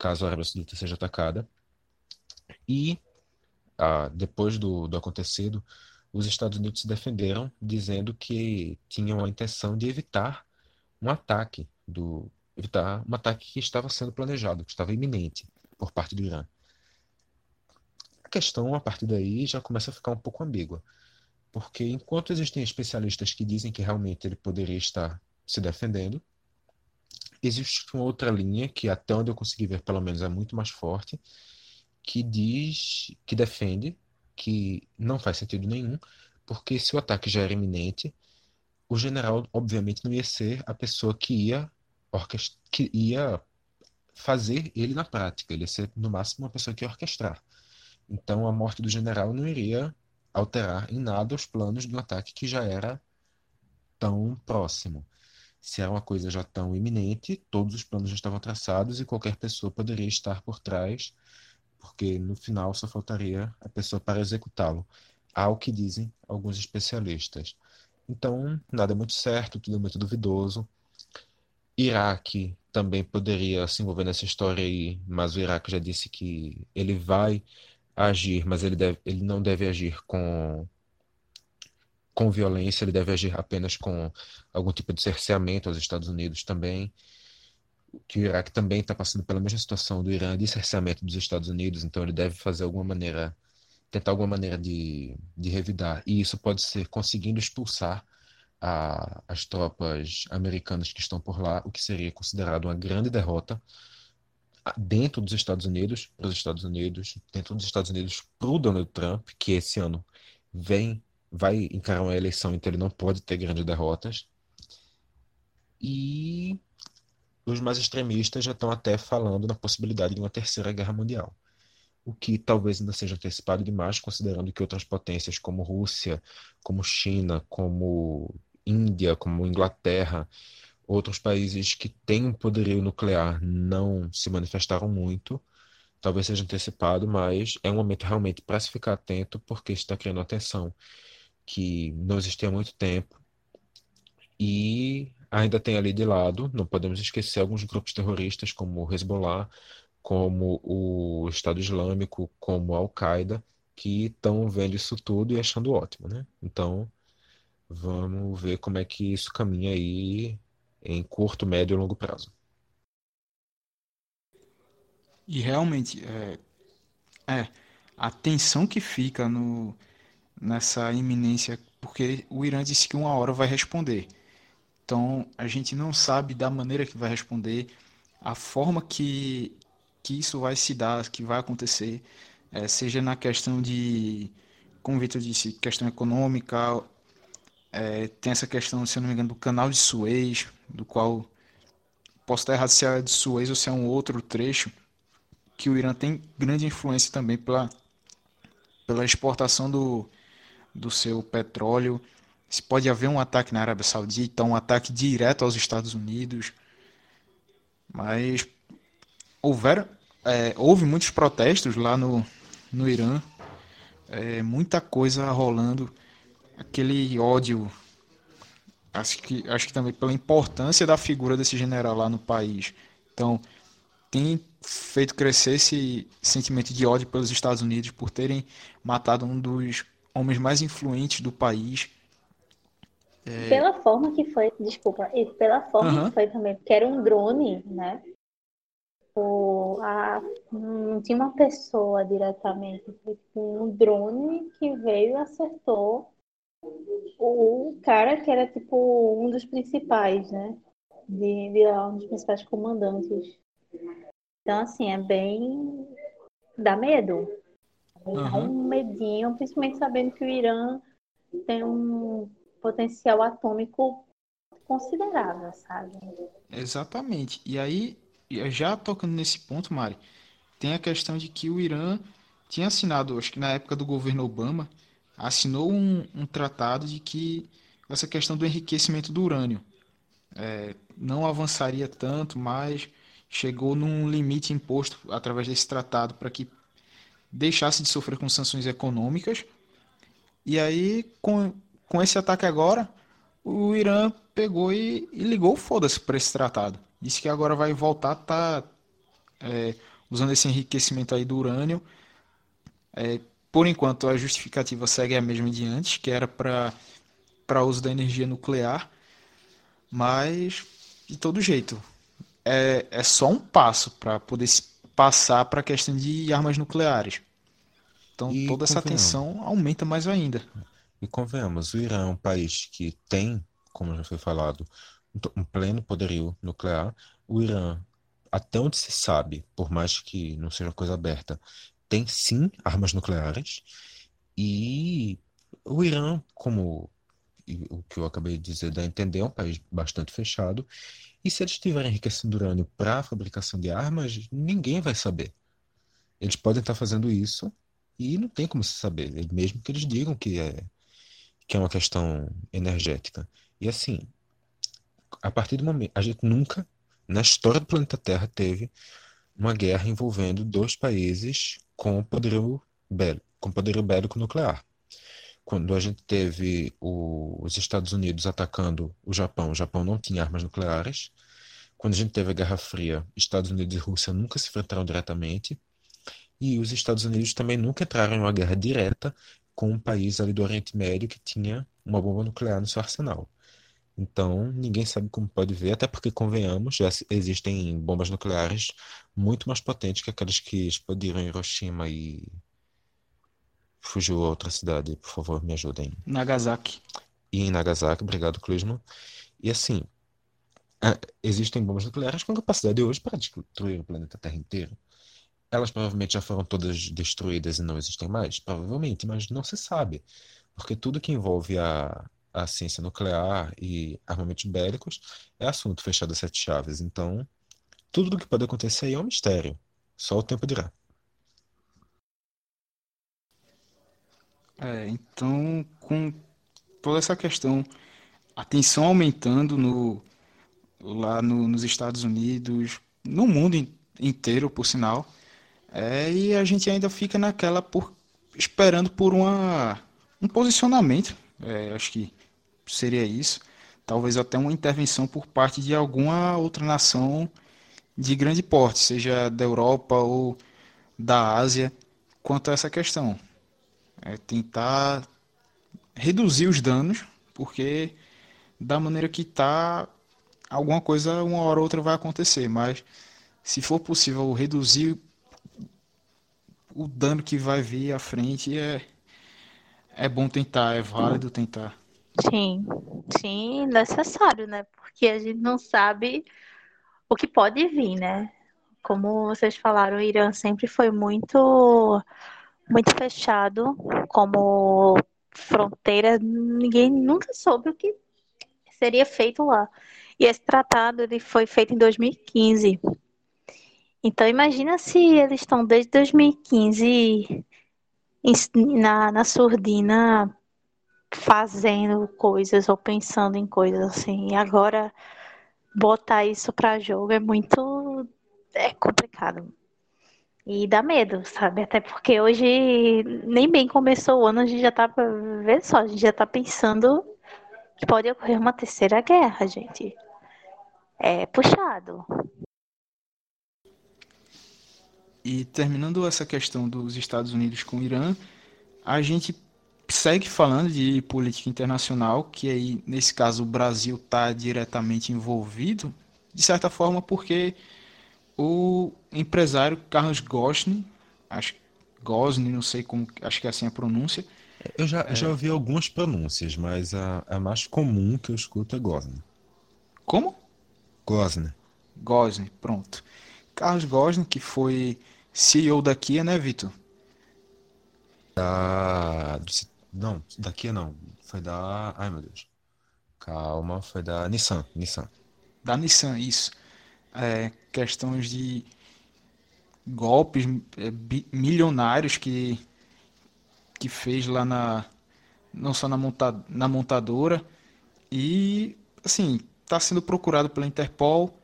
caso a Arábia Saudita seja atacada. E, ah, depois do, do acontecido, os Estados Unidos se defenderam, dizendo que tinham a intenção de evitar um ataque do evitar um ataque que estava sendo planejado, que estava iminente por parte do Irã. A questão a partir daí já começa a ficar um pouco ambígua, porque enquanto existem especialistas que dizem que realmente ele poderia estar se defendendo, existe uma outra linha que até onde eu consegui ver pelo menos é muito mais forte que diz que defende que não faz sentido nenhum porque se o ataque já era iminente o general obviamente não ia ser a pessoa que ia que ia fazer ele na prática. Ele ia ser no máximo uma pessoa que ia orquestrar. Então a morte do general não iria alterar em nada os planos do ataque que já era tão próximo se era uma coisa já tão iminente, todos os planos já estavam traçados e qualquer pessoa poderia estar por trás, porque no final só faltaria a pessoa para executá-lo, ao que dizem alguns especialistas. Então, nada é muito certo, tudo é muito duvidoso. Iraque também poderia se envolver nessa história aí, mas o Iraque já disse que ele vai agir, mas ele, deve, ele não deve agir com com violência, ele deve agir apenas com algum tipo de cerceamento aos Estados Unidos também. Que o Iraque também está passando pela mesma situação do Irã de cerceamento dos Estados Unidos, então ele deve fazer alguma maneira, tentar alguma maneira de, de revidar. E isso pode ser conseguindo expulsar a, as tropas americanas que estão por lá, o que seria considerado uma grande derrota dentro dos Estados Unidos, para os Estados Unidos, dentro dos Estados Unidos para o Donald Trump, que esse ano vem, vai encarar uma eleição, então ele não pode ter grandes derrotas. E os mais extremistas já estão até falando na possibilidade de uma terceira guerra mundial. O que talvez ainda seja antecipado demais, considerando que outras potências como Rússia, como China, como Índia, como Inglaterra, outros países que têm um poderio nuclear não se manifestaram muito. Talvez seja antecipado, mas é um momento realmente para se ficar atento, porque está criando atenção que não existia há muito tempo. E ainda tem ali de lado, não podemos esquecer alguns grupos terroristas, como o Hezbollah, como o Estado Islâmico, como a Al-Qaeda, que estão vendo isso tudo e achando ótimo, né? Então, vamos ver como é que isso caminha aí em curto, médio e longo prazo. E realmente, é, é a tensão que fica no, nessa iminência, porque o Irã disse que uma hora vai responder. Então, a gente não sabe da maneira que vai responder, a forma que, que isso vai se dar, que vai acontecer, é, seja na questão de, como o Vitor disse, questão econômica, é, tem essa questão, se eu não me engano, do canal de Suez, do qual posso estar errado se é de Suez ou se é um outro trecho, que o Irã tem grande influência também pela, pela exportação do, do seu petróleo. Se pode haver um ataque na Arábia Saudita, um ataque direto aos Estados Unidos. Mas houveram, é, houve muitos protestos lá no, no Irã, é, muita coisa rolando, aquele ódio, acho que, acho que também pela importância da figura desse general lá no país. Então, tem feito crescer esse sentimento de ódio pelos Estados Unidos por terem matado um dos homens mais influentes do país é... Pela forma que foi, desculpa, e pela forma uhum. que foi também, porque era um drone, né? O, a, não tinha uma pessoa diretamente, foi um drone que veio e acertou o cara que era tipo um dos principais, né? De, de um dos principais comandantes. Então, assim, é bem. dá medo. Dá uhum. um medinho, principalmente sabendo que o Irã tem um potencial atômico considerável, sabe? Exatamente. E aí, já tocando nesse ponto, Mari, tem a questão de que o Irã tinha assinado, acho que na época do governo Obama, assinou um, um tratado de que essa questão do enriquecimento do urânio é, não avançaria tanto, mas chegou num limite imposto através desse tratado para que deixasse de sofrer com sanções econômicas. E aí, com, com esse ataque agora, o Irã pegou e, e ligou foda-se para esse tratado. Disse que agora vai voltar a tá, é, usando esse enriquecimento aí do urânio. É, por enquanto, a justificativa segue a mesma de antes, que era para uso da energia nuclear. Mas, de todo jeito, é, é só um passo para poder passar para a questão de armas nucleares. Então, e toda essa tensão aumenta mais ainda. E convenhamos, o Irã é um país que tem, como já foi falado, um pleno poderio nuclear. O Irã, até onde se sabe, por mais que não seja coisa aberta, tem sim armas nucleares. E o Irã, como o que eu acabei de dizer, dá a entender, é um país bastante fechado. E se eles tiverem enriquecendo urânio para a fabricação de armas, ninguém vai saber. Eles podem estar fazendo isso e não tem como se saber, mesmo que eles digam que é que é uma questão energética. E assim, a partir do momento, a gente nunca, na história do planeta Terra, teve uma guerra envolvendo dois países com poderio bélico, com poderio bélico nuclear. Quando a gente teve o, os Estados Unidos atacando o Japão, o Japão não tinha armas nucleares. Quando a gente teve a Guerra Fria, Estados Unidos e Rússia nunca se enfrentaram diretamente. E os Estados Unidos também nunca entraram em uma guerra direta com um país ali do Oriente Médio que tinha uma bomba nuclear no seu arsenal. Então, ninguém sabe como pode ver, até porque, convenhamos, já existem bombas nucleares muito mais potentes que aquelas que explodiram em Hiroshima e. Fugiu a outra cidade, por favor, me ajudem. Nagasaki. e em Nagasaki. Obrigado, Clisman. E assim, existem bombas nucleares com capacidade hoje para destruir o planeta Terra inteiro. Elas provavelmente já foram todas destruídas e não existem mais? Provavelmente, mas não se sabe. Porque tudo que envolve a, a ciência nuclear e armamentos bélicos é assunto fechado a sete chaves. Então, tudo o que pode acontecer aí é um mistério. Só o tempo dirá. É, então, com toda essa questão, a tensão aumentando no, lá no, nos Estados Unidos, no mundo inteiro, por sinal, é, e a gente ainda fica naquela por, esperando por uma, um posicionamento, é, acho que seria isso, talvez até uma intervenção por parte de alguma outra nação de grande porte, seja da Europa ou da Ásia, quanto a essa questão. É tentar reduzir os danos, porque da maneira que está, alguma coisa uma hora ou outra vai acontecer, mas se for possível reduzir o dano que vai vir à frente, é, é bom tentar, é válido tentar. Sim, sim, necessário, né? Porque a gente não sabe o que pode vir, né? Como vocês falaram, o Irã sempre foi muito, muito fechado como fronteira. Ninguém nunca soube o que seria feito lá. E esse tratado ele foi feito em 2015. Então imagina se eles estão desde 2015 na, na surdina fazendo coisas ou pensando em coisas assim. E agora botar isso para jogo é muito é complicado. E dá medo, sabe? Até porque hoje nem bem começou o ano, a gente já tá, vê só, a gente já tá pensando que pode ocorrer uma terceira guerra, gente é puxado. E terminando essa questão dos Estados Unidos com o Irã, a gente segue falando de política internacional, que aí, nesse caso, o Brasil está diretamente envolvido, de certa forma, porque o empresário Carlos Gosni, acho Gosni, não sei como, acho que é assim a pronúncia. Eu já, é... já ouvi algumas pronúncias, mas a, a mais comum que eu escuto é Gosni. Como? Gosner. Gosner, pronto. Carlos Gosner, que foi CEO da Kia, né, Vitor? Da... Não, da Kia não. Foi da... Ai, meu Deus. Calma, foi da Nissan. Nissan. Da Nissan, isso. É, questões de golpes é, milionários que, que fez lá na... Não só na, monta, na montadora. E, assim, está sendo procurado pela Interpol.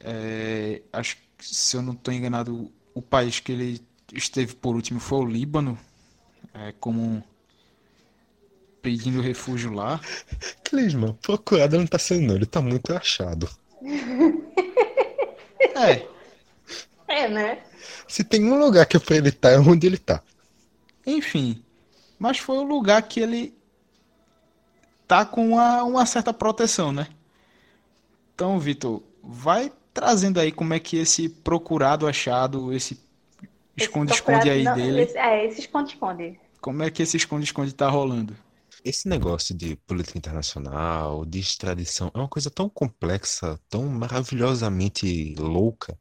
É, acho que, se eu não estou enganado, o país que ele esteve por último foi o Líbano, é, como pedindo refúgio lá. Clisman, procurado não está sendo, não, ele está muito achado. [laughs] é. É, né? Se tem um lugar que é pra ele tá, é onde ele está. Enfim, mas foi o lugar que ele tá com uma, uma certa proteção, né? Então, Vitor, vai trazendo aí como é que esse procurado achado, esse esconde-esconde aí não, dele. Esse, é, esse esconde-esconde. Como é que esse esconde-esconde tá rolando? Esse negócio de política internacional, de extradição, é uma coisa tão complexa, tão maravilhosamente louca,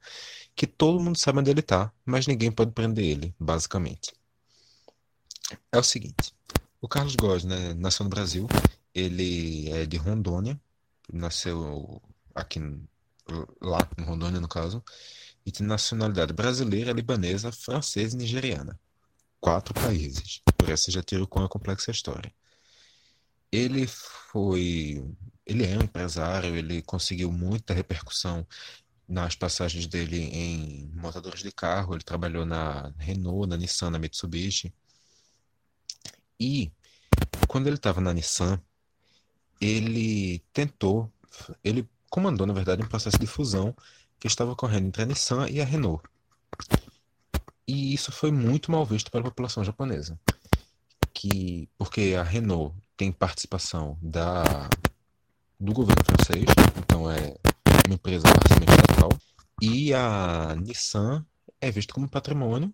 que todo mundo sabe onde ele tá, mas ninguém pode prender ele, basicamente. É o seguinte, o Carlos Góes, né, nasceu no Brasil, ele é de Rondônia, nasceu aqui lá em Rondônia, no caso, e tem nacionalidade brasileira, libanesa, francesa e nigeriana. Quatro países. Por essa já tiro com a complexa história. Ele foi. Ele é um empresário, ele conseguiu muita repercussão nas passagens dele em montadores de carro. Ele trabalhou na Renault, na Nissan, na Mitsubishi. E quando ele estava na Nissan, ele tentou, ele comandou, na verdade, um processo de fusão que estava ocorrendo entre a Nissan e a Renault. E isso foi muito mal visto pela população japonesa. Que, porque a Renault tem participação da, do governo francês, então é uma empresa parcialmente estatal, e a Nissan é vista como patrimônio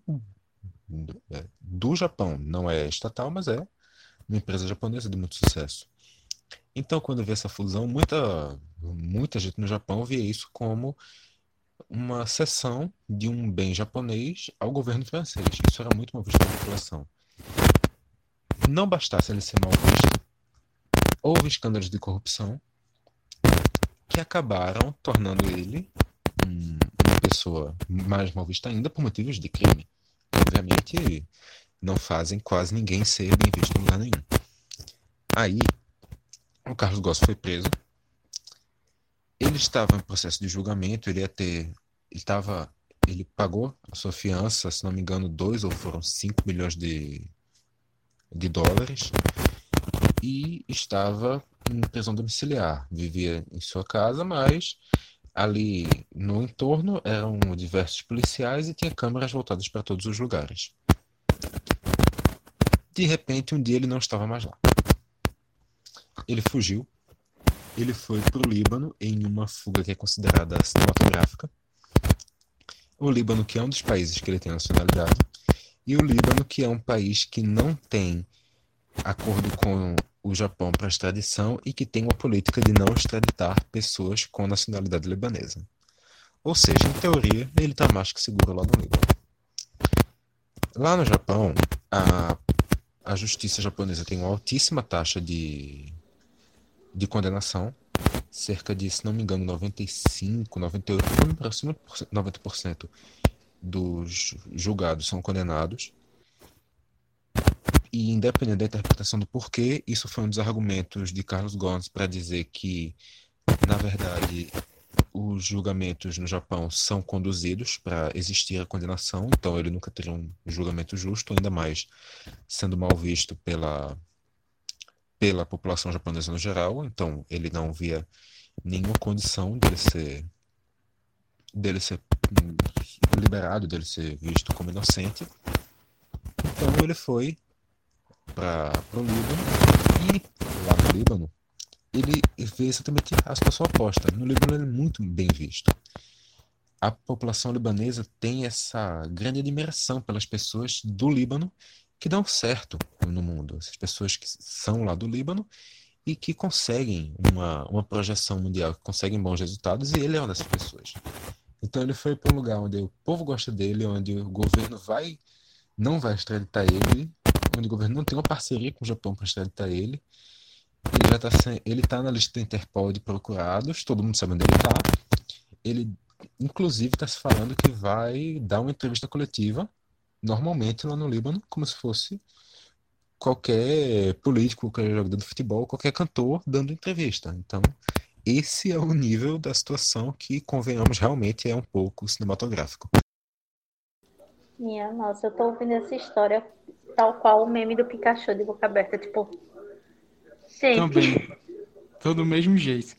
do Japão. Não é estatal, mas é uma empresa japonesa de muito sucesso. Então, quando vê essa fusão, muita, muita gente no Japão vê isso como uma cessão de um bem japonês ao governo francês. Isso era muito mal visto pela população. Não bastasse ele ser mal visto, houve escândalos de corrupção que acabaram tornando ele um, uma pessoa mais mal vista ainda por motivos de crime. Obviamente, não fazem quase ninguém ser bem visto em lugar nenhum. Aí, o Carlos Goss foi preso. Ele estava em processo de julgamento, ele ia ter. Ele estava. Ele pagou a sua fiança, se não me engano, dois ou foram cinco milhões de, de dólares. E estava em prisão domiciliar. Vivia em sua casa, mas ali no entorno eram diversos policiais e tinha câmeras voltadas para todos os lugares. De repente, um dia ele não estava mais lá. Ele fugiu. Ele foi para o Líbano em uma fuga que é considerada cinematográfica. O Líbano, que é um dos países que ele tem nacionalidade, e o Líbano, que é um país que não tem acordo com o Japão para extradição e que tem uma política de não extraditar pessoas com nacionalidade libanesa. Ou seja, em teoria, ele está mais que seguro lá no Líbano. Lá no Japão, a, a justiça japonesa tem uma altíssima taxa de de condenação, cerca de, se não me engano, 95, 98, acima de 90% dos julgados são condenados. E independente da interpretação do porquê, isso foi um dos argumentos de Carlos Gomes para dizer que, na verdade, os julgamentos no Japão são conduzidos para existir a condenação, então ele nunca teria um julgamento justo, ainda mais sendo mal visto pela pela população japonesa no geral, então ele não via nenhuma condição dele ser dele ser liberado, dele ser visto como inocente. Então ele foi para o Líbano e lá no Líbano ele vê exatamente a situação oposta. No Líbano ele é muito bem visto. A população libanesa tem essa grande admiração pelas pessoas do Líbano que dão certo no mundo. Essas pessoas que são lá do Líbano e que conseguem uma, uma projeção mundial, que conseguem bons resultados, e ele é uma dessas pessoas. Então ele foi para um lugar onde o povo gosta dele, onde o governo vai não vai extraditar ele, onde o governo não tem uma parceria com o Japão para extraditar ele. Ele já está tá na lista da Interpol de procurados, todo mundo sabe onde ele está. Ele inclusive está se falando que vai dar uma entrevista coletiva normalmente lá no Líbano, como se fosse qualquer político, qualquer jogador de futebol, qualquer cantor dando entrevista. Então, esse é o nível da situação que, convenhamos, realmente é um pouco cinematográfico. Minha nossa, eu tô ouvindo essa história tal qual o meme do Pikachu de boca aberta, tipo. Gente. Também. Tô do mesmo jeito.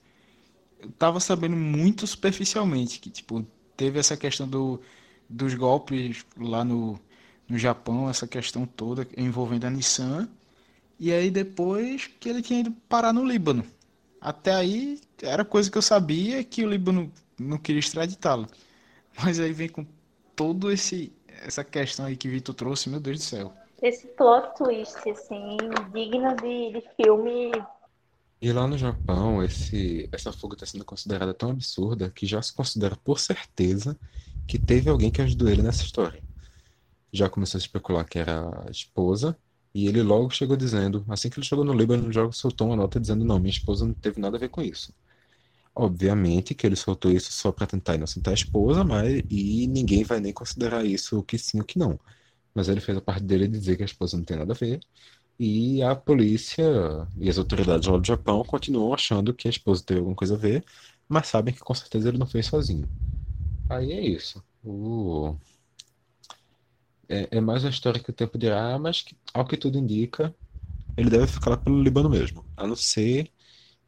Eu tava sabendo muito superficialmente que, tipo, teve essa questão do, dos golpes lá no, no Japão, essa questão toda envolvendo a Nissan. E aí depois que ele tinha ido parar no Líbano. Até aí era coisa que eu sabia que o Líbano não queria extraditá-lo. Mas aí vem com todo esse essa questão aí que Vitor trouxe, meu Deus do céu. Esse plot twist, assim, digno de, de filme. E lá no Japão, esse, essa fuga está sendo considerada tão absurda que já se considera por certeza que teve alguém que ajudou ele nessa história já começou a especular que era a esposa, e ele logo chegou dizendo, assim que ele chegou no Líbano, o jogo soltou uma nota dizendo: não, minha esposa não teve nada a ver com isso. Obviamente que ele soltou isso só para tentar inocentar a esposa, mas e ninguém vai nem considerar isso o que sim ou que não. Mas ele fez a parte dele dizer que a esposa não tem nada a ver. E a polícia e as autoridades lá do Japão continuam achando que a esposa teve alguma coisa a ver, mas sabem que com certeza ele não fez sozinho. Aí é isso. O é, é mais uma história que o tempo dirá, mas que, ao que tudo indica, ele deve ficar lá pelo Líbano mesmo. A não ser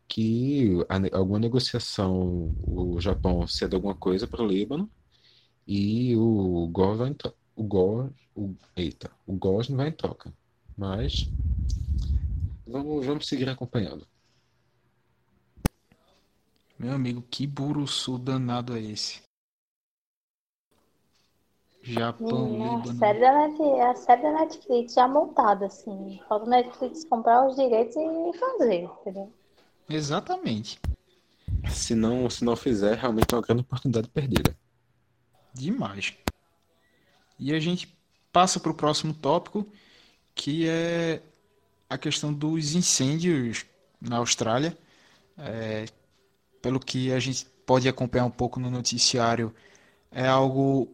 que a, alguma negociação o Japão ceda alguma coisa para o Líbano e o Gor vai. O Gor, o, eita, o Gor não vai em troca. Mas vamos, vamos seguir acompanhando. Meu amigo, que buruçu danado é esse? Japão, Líbano. A série, da Net, a série da Netflix já montada, assim. Falta Netflix comprar os direitos e fazer, entendeu? Exatamente. Se não, se não fizer, realmente é uma grande oportunidade perdida. Demais. E a gente passa para o próximo tópico, que é a questão dos incêndios na Austrália. É, pelo que a gente pode acompanhar um pouco no noticiário, é algo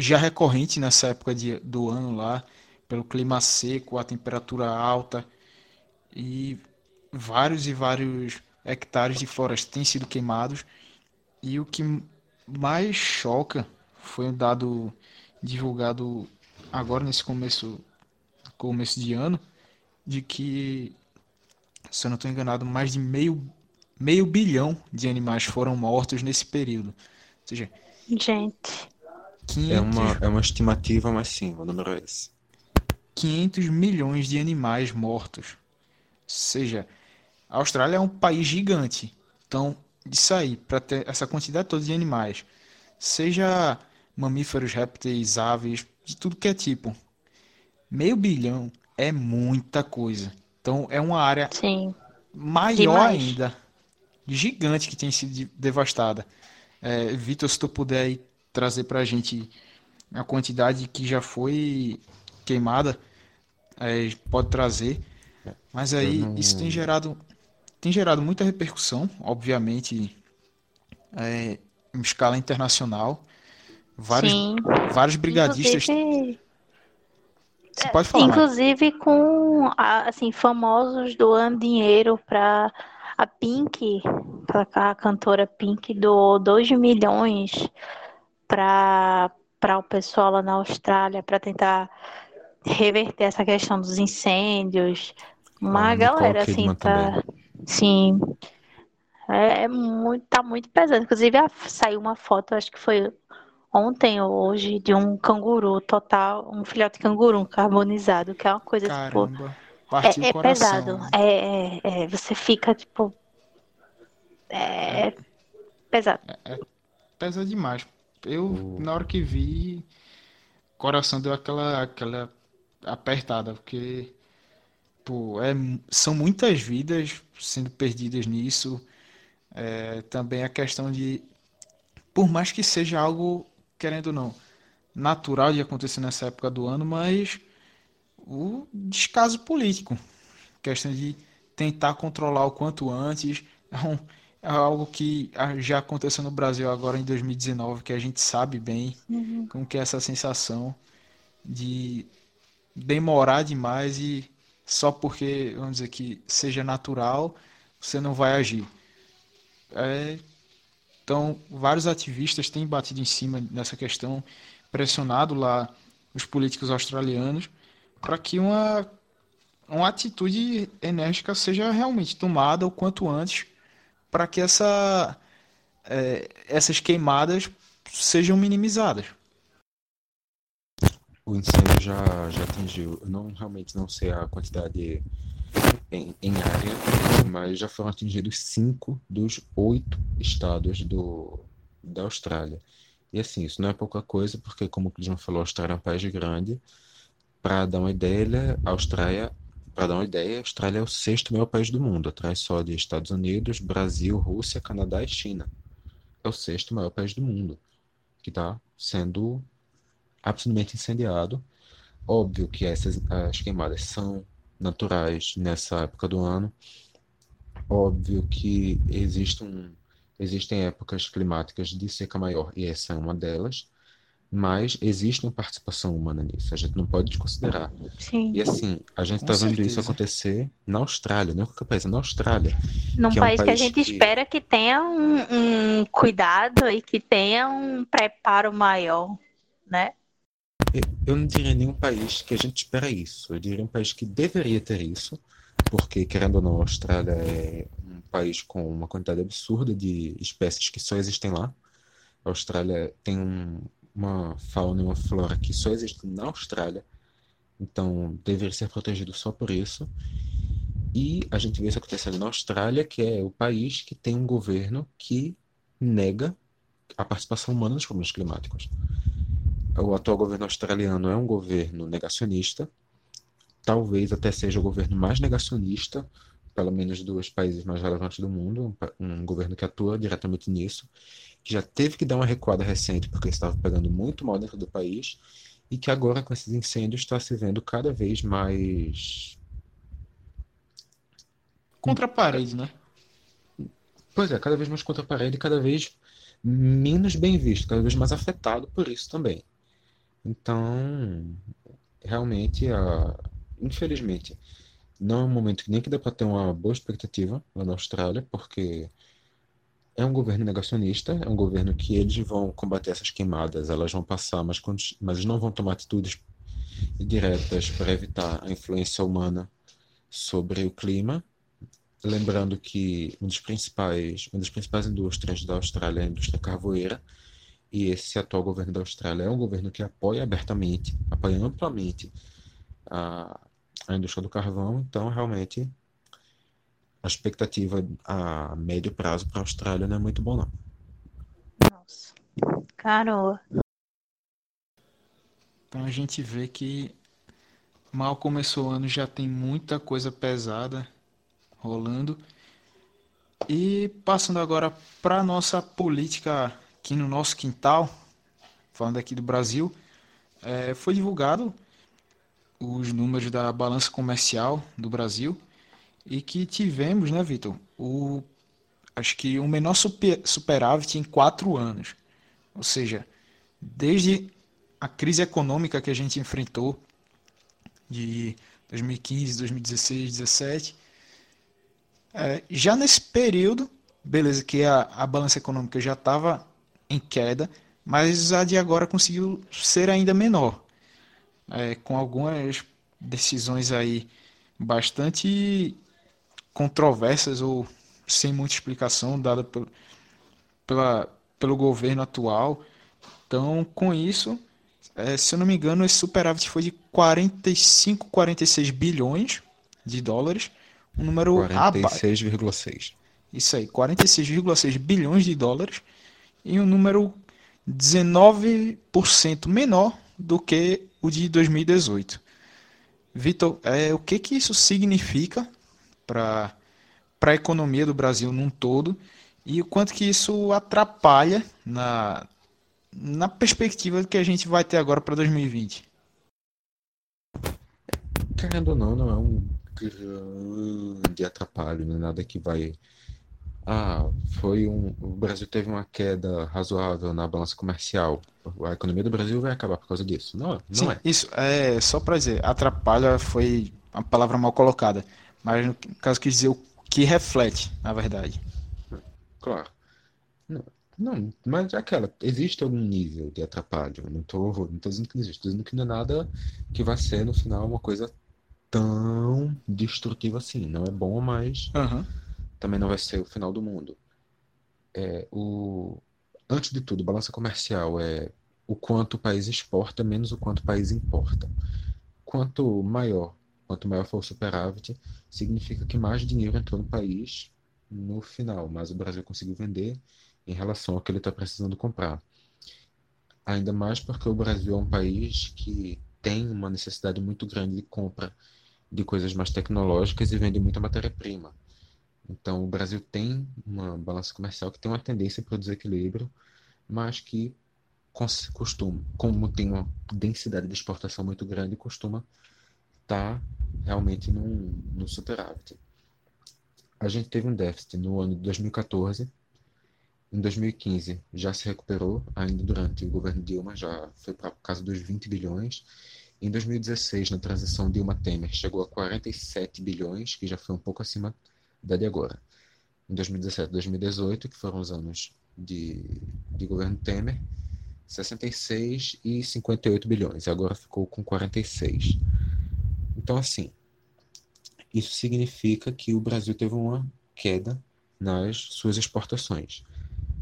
já recorrente nessa época de, do ano lá, pelo clima seco, a temperatura alta e vários e vários hectares de floresta têm sido queimados. E o que mais choca foi um dado divulgado agora nesse começo, começo de ano, de que, se eu não estou enganado, mais de meio, meio bilhão de animais foram mortos nesse período. Ou seja, Gente. 500, É uma, é uma estimativa, mas sim, o número é esse. 500 milhões de animais mortos. Ou seja, a Austrália é um país gigante. Então, isso aí, para ter essa quantidade toda de animais, seja mamíferos, répteis, aves, de tudo que é tipo, meio bilhão é muita coisa. Então, é uma área Sim. maior Demais. ainda, gigante que tem sido de- devastada. É, Vitor, se tu puder aí trazer pra gente a quantidade que já foi queimada, é, pode trazer. Mas aí não- isso tem gerado, tem gerado muita repercussão, obviamente, é, em escala internacional. Vários, Sim. vários brigadistas. Inclusive, Você pode falar, inclusive com a- assim famosos doando dinheiro para a Pink, pra- a cantora Pink doou 2 milhões para para o pessoal lá na Austrália para tentar reverter essa questão dos incêndios. Uma A Nicole galera assim Kidman tá, também. sim, é, é muito, tá muito pesado. Inclusive a- saiu uma foto, acho que foi ontem ou hoje, de um canguru total, um filhote de canguru carbonizado, que é uma coisa tipo Caramba, partiu é, o é pesado. né? É, é, é, você fica, tipo. É pesado. Pesa demais. Eu, O- na hora que vi, o coração deu aquela, aquela apertada, porque, pô, é, são muitas vidas sendo perdidas nisso. É, também a questão de, por mais que seja algo, querendo ou não, natural de acontecer nessa época do ano, mas o descaso político, questão de tentar controlar o quanto antes, é, um- é algo que ah, já aconteceu no Brasil agora em 2019, que a gente sabe bem como que é essa sensação de demorar demais e só porque, vamos dizer que seja natural, você não vai agir. É, então, vários ativistas têm batido em cima dessa questão, pressionado lá os políticos australianos para que uma, uma atitude enérgica seja realmente tomada o quanto antes para que essa, é, essas queimadas sejam minimizadas. O incêndio já, já atingiu, não realmente não sei a quantidade em, em área, mas já foram atingidos cinco dos oito estados do, da Austrália. E assim, isso não é pouca coisa, porque como o Clisman falou, a Austrália é um país grande. Para dar uma ideia, a Austrália, para dar uma ideia, a Austrália é o sexto maior país do mundo, atrás só de Estados Unidos, Brasil, Rússia, Canadá e China. É o sexto maior país do mundo, que está sendo absolutamente incendiado. Óbvio que essas as queimadas são naturais nessa época do ano. Óbvio que existe um, existem épocas climáticas de seca maior e essa é uma delas, mas existe uma participação humana nisso. A gente não pode desconsiderar. Sim. E assim, a gente está vendo isso acontecer na Austrália, não é qualquer país, é na Austrália. Num que é um país que a país gente que- espera que tenha um, um cuidado e que tenha um preparo maior, né? Eu- Eu não diria nenhum país que a gente espera isso. Eu diria um país que deveria ter isso, porque, querendo ou não, a Austrália é um país com uma quantidade absurda de espécies que só existem lá. A Austrália tem um- uma fauna e uma flora que só existem na Austrália, então deveria ser protegido só por isso. E a gente vê isso acontecendo na Austrália, que é o país que tem um governo que nega a participação humana nos problemas climáticos. O atual governo australiano é um governo negacionista, talvez até seja o governo mais negacionista pelo menos dos países mais relevantes do mundo, um governo que atua diretamente nisso, que já teve que dar uma recuada recente porque estava pegando muito mal dentro do país e que agora com esses incêndios está se vendo cada vez mais contra a parede, né? Pois é, cada vez mais contra a parede, cada vez menos bem visto, cada vez mais afetado por isso também. Então, realmente, a... infelizmente, não é um momento que nem que dá para ter uma boa expectativa lá na Austrália, porque é um governo negacionista, é um governo que eles vão combater essas queimadas, elas vão passar, mas, mas não vão tomar atitudes diretas para evitar a influência humana sobre o clima. Lembrando que um dos principais, uma das principais indústrias da Austrália é a indústria carvoeira, e esse atual governo da Austrália é um governo que apoia abertamente, apoia amplamente a, a indústria do carvão, então realmente a expectativa a médio prazo para a Austrália não é muito bom não. Nossa, caramba. Então a gente vê que mal começou o ano já tem muita coisa pesada rolando. E passando agora para nossa política aqui no nosso quintal, falando aqui do Brasil, é, foi divulgado os números da balança comercial do Brasil e que tivemos, né, Vitor, o acho que o menor super, superávit em quatro anos. Ou seja, desde a crise econômica que a gente enfrentou de 2015, 2016, 2017, é, já nesse período, beleza, que a, a balança econômica já estava em queda, mas a de agora conseguiu ser ainda menor, é, com algumas decisões aí bastante controversas ou sem muita explicação dada pelo, pela, pelo governo atual. Então, com isso, é, se eu não me engano, esse superávit foi de 45, 46 bilhões de dólares, um número 46,6. Isso aí, 46,6 bilhões de dólares e um número 19% menor do que o de 2018. Vitor, é, o que, que isso significa para a economia do Brasil num todo e o quanto que isso atrapalha na, na perspectiva que a gente vai ter agora para 2020? Querendo ou não, não é um grande atrapalho, não é nada que vai ah, foi um. O Brasil teve uma queda razoável na balança comercial. A economia do Brasil vai acabar por causa disso. Não, não Sim, é. Isso, é só para dizer, atrapalha foi a palavra mal colocada. Mas no caso quis dizer o que reflete, na verdade. Claro. Não, não, mas é aquela, existe algum nível de atrapalho. Não tô, não tô dizendo que não existe, tô dizendo que não é nada que vai ser no final uma coisa tão destrutiva assim. Não é bom, mas. Uhum também não vai ser o final do mundo. É, o, antes de tudo, balança comercial é o quanto o país exporta menos o quanto o país importa. Quanto maior, quanto maior for o superávit, significa que mais dinheiro entrou no país no final, mas o Brasil conseguiu vender em relação ao que ele está precisando comprar. Ainda mais porque o Brasil é um país que tem uma necessidade muito grande de compra de coisas mais tecnológicas e vende muita matéria-prima. Então, o Brasil tem uma balança comercial que tem uma tendência para o desequilíbrio, mas que costuma, como tem uma densidade de exportação muito grande, costuma estar tá realmente num, num superávit. A gente teve um déficit no ano de 2014, em 2015 já se recuperou, ainda durante o governo Dilma, já foi para casa dos 20 bilhões. Em 2016, na transição Dilma-Temer, chegou a 47 bilhões, que já foi um pouco acima da de agora. Em 2017 e 2018, que foram os anos de, de governo Temer, 66 e 58 bilhões. Agora ficou com 46. Então, assim, isso significa que o Brasil teve uma queda nas suas exportações.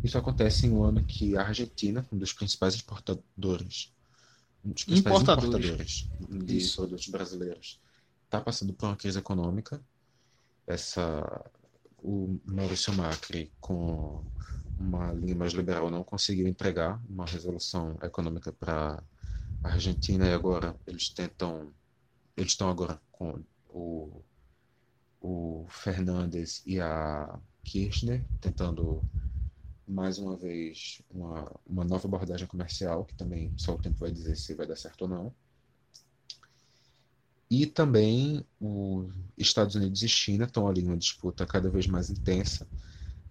Isso acontece em um ano que a Argentina, um dos principais exportadores, um dos principais importadores, importadores de isso. produtos brasileiros, está passando por uma crise econômica essa o Maurício Macri com uma linha mais liberal não conseguiu entregar uma resolução econômica para a Argentina e agora eles tentam eles estão agora com o, o Fernandes e a Kirchner tentando mais uma vez uma, uma nova abordagem comercial, que também só o tempo vai dizer se vai dar certo ou não. E também os Estados Unidos e China estão ali em uma disputa cada vez mais intensa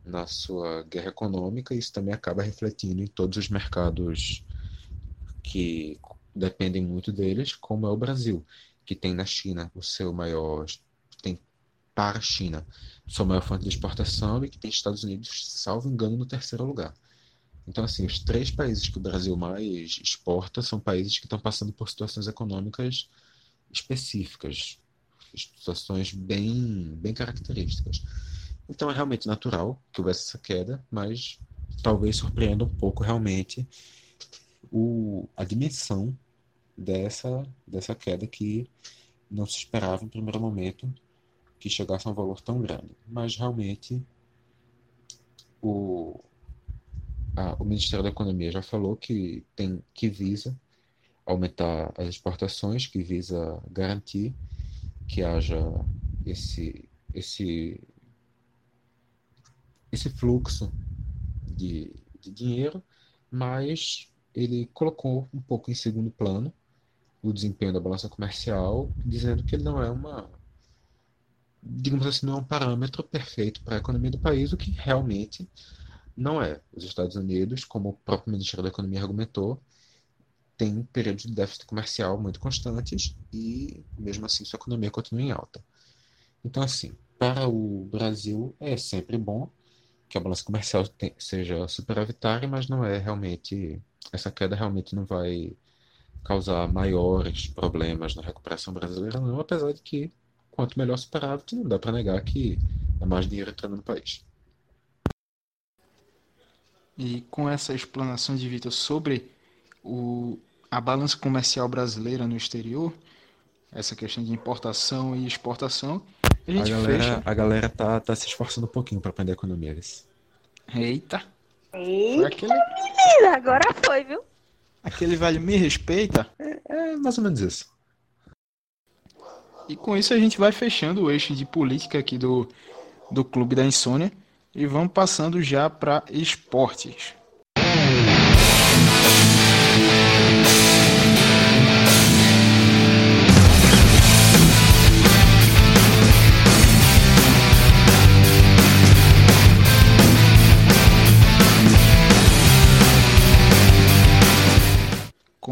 na sua guerra econômica, e isso também acaba refletindo em todos os mercados que dependem muito deles, como é o Brasil, que tem na China o seu maior tem para a China sua maior fonte de exportação e que tem Estados Unidos, salvo engano, no terceiro lugar. Então, assim, os três países que o Brasil mais exporta são países que estão passando por situações econômicas específicas, situações bem, bem características. Então, é realmente natural que houvesse essa queda, mas talvez surpreenda um pouco realmente o, a dimensão dessa, dessa queda que não se esperava em primeiro momento que chegasse a um valor tão grande. Mas realmente o, a, o Ministério da Economia já falou que tem que visa aumentar as exportações, que visa garantir que haja esse esse esse fluxo de, de dinheiro, mas ele colocou um pouco em segundo plano o desempenho da balança comercial, dizendo que ele não é uma digamos assim, não é um parâmetro perfeito para a economia do país, o que realmente não é. Os Estados Unidos, como o próprio Ministério da Economia argumentou, tem períodos de déficit comercial muito constantes e, mesmo assim, sua economia continua em alta. Então, assim, para o Brasil é sempre bom que a balança comercial seja superavitária, mas não é realmente. Essa queda realmente não vai causar maiores problemas na recuperação brasileira, não, apesar de que quanto melhor superávit, não dá para negar que é mais dinheiro entrando no país. E com essa explanação de Vitor sobre o, a balança comercial brasileira no exterior, essa questão de importação e exportação, a gente a galera, fecha. A galera tá, tá se esforçando um pouquinho para aprender economia. Eles. Eita! Eita, aquele- menina, agora foi, viu? Aquele velho me respeita. É, é mais ou menos isso. E com isso a gente vai fechando o eixo de política aqui do, do Clube da Insônia e vamos passando já para esportes.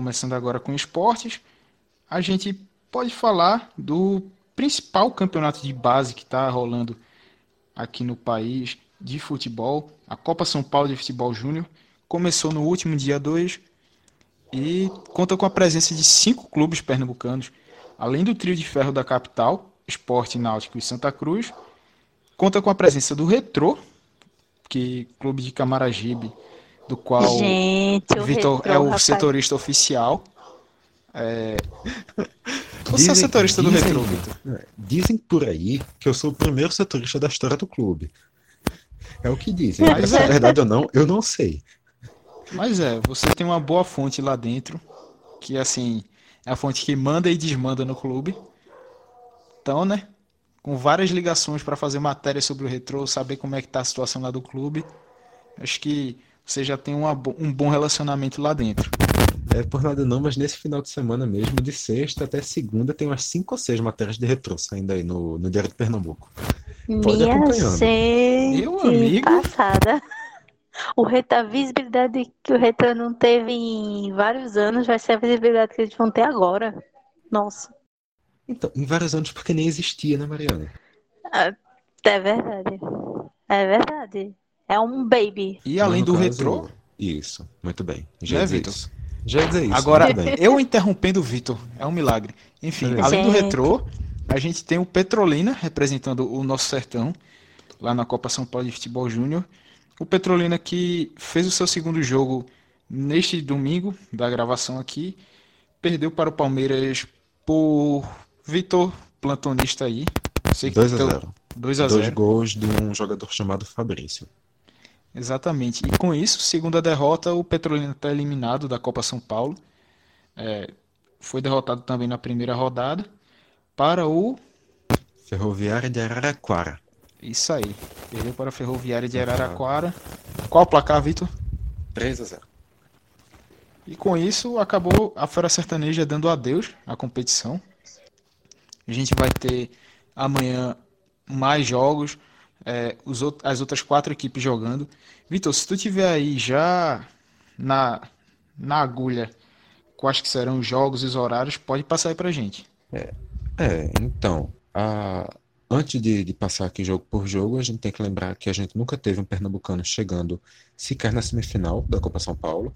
Começando agora com esportes, a gente pode falar do principal campeonato de base que está rolando aqui no país de futebol, a Copa São Paulo de Futebol Júnior. Começou no último dia 2 e conta com a presença de cinco clubes pernambucanos, além do trio de ferro da capital, Esporte Náutico e Santa Cruz. Conta com a presença do Retrô, que clube de Camaragibe, do qual Gente, o Vitor é o rapaz. setorista oficial. É... Você é o setorista do dizem- Retrô, Vitor. Dizem por aí que eu sou o primeiro setorista da história do clube. É o que dizem. Mas Se é é- verdade ou não, eu não sei. Mas é, você tem uma boa fonte lá dentro, que assim, é a fonte que manda e desmanda no clube. Então, né, com várias ligações para fazer matéria sobre o Retrô, saber como é que tá a situação lá do clube. Acho que você já tem uma um bom relacionamento lá dentro. É por nada não, mas nesse final de semana mesmo, de sexta até segunda, tem umas cinco ou seis matérias de retrô saindo aí no, no Diário de Pernambuco. Pode Minha acompanhando. gente Meu amigo. passada. O reto, a visibilidade que o Retro não teve em vários anos vai ser a visibilidade que eles vão ter agora. Nossa, Então, em vários anos, porque nem existia, né, Mariana? é verdade. É verdade. É um baby. E além do caso- Retrô, Isso, muito bem. Já Né, dizer Vitor? isso. Já dizer isso. Agora, eu interrompendo o Vitor, é um milagre. Enfim, Beleza. além do. Retrô, a gente tem o Petrolina representando o nosso sertão, lá na Copa São Paulo de Futebol Júnior. O Petrolina que fez o seu segundo jogo neste domingo, da gravação aqui, perdeu para o Palmeiras por Vitor, plantonista aí. Sei que 2 a teu- 0 2 a Dois 0. gols de um jogador chamado Fabrício. Exatamente. E com isso, segunda derrota, o Petrolina está eliminado da Copa São Paulo. É, foi derrotado também na primeira rodada para o Ferroviária de Araraquara. Isso aí. Perdeu para a Ferroviária de Araraquara. Qual o placar, Vitor? 3 a 0. E com isso acabou a Fera Sertaneja dando adeus à competição. A gente vai ter amanhã mais jogos, é, os, as outras quatro equipes jogando. Vitor, se tu tiver aí já na, na agulha quais que serão os jogos e os horários, pode passar aí pra gente. É, é então, a, antes de, de, passar aqui jogo por jogo, a gente tem que lembrar que a gente nunca teve um pernambucano chegando sequer na semifinal da Copa São Paulo.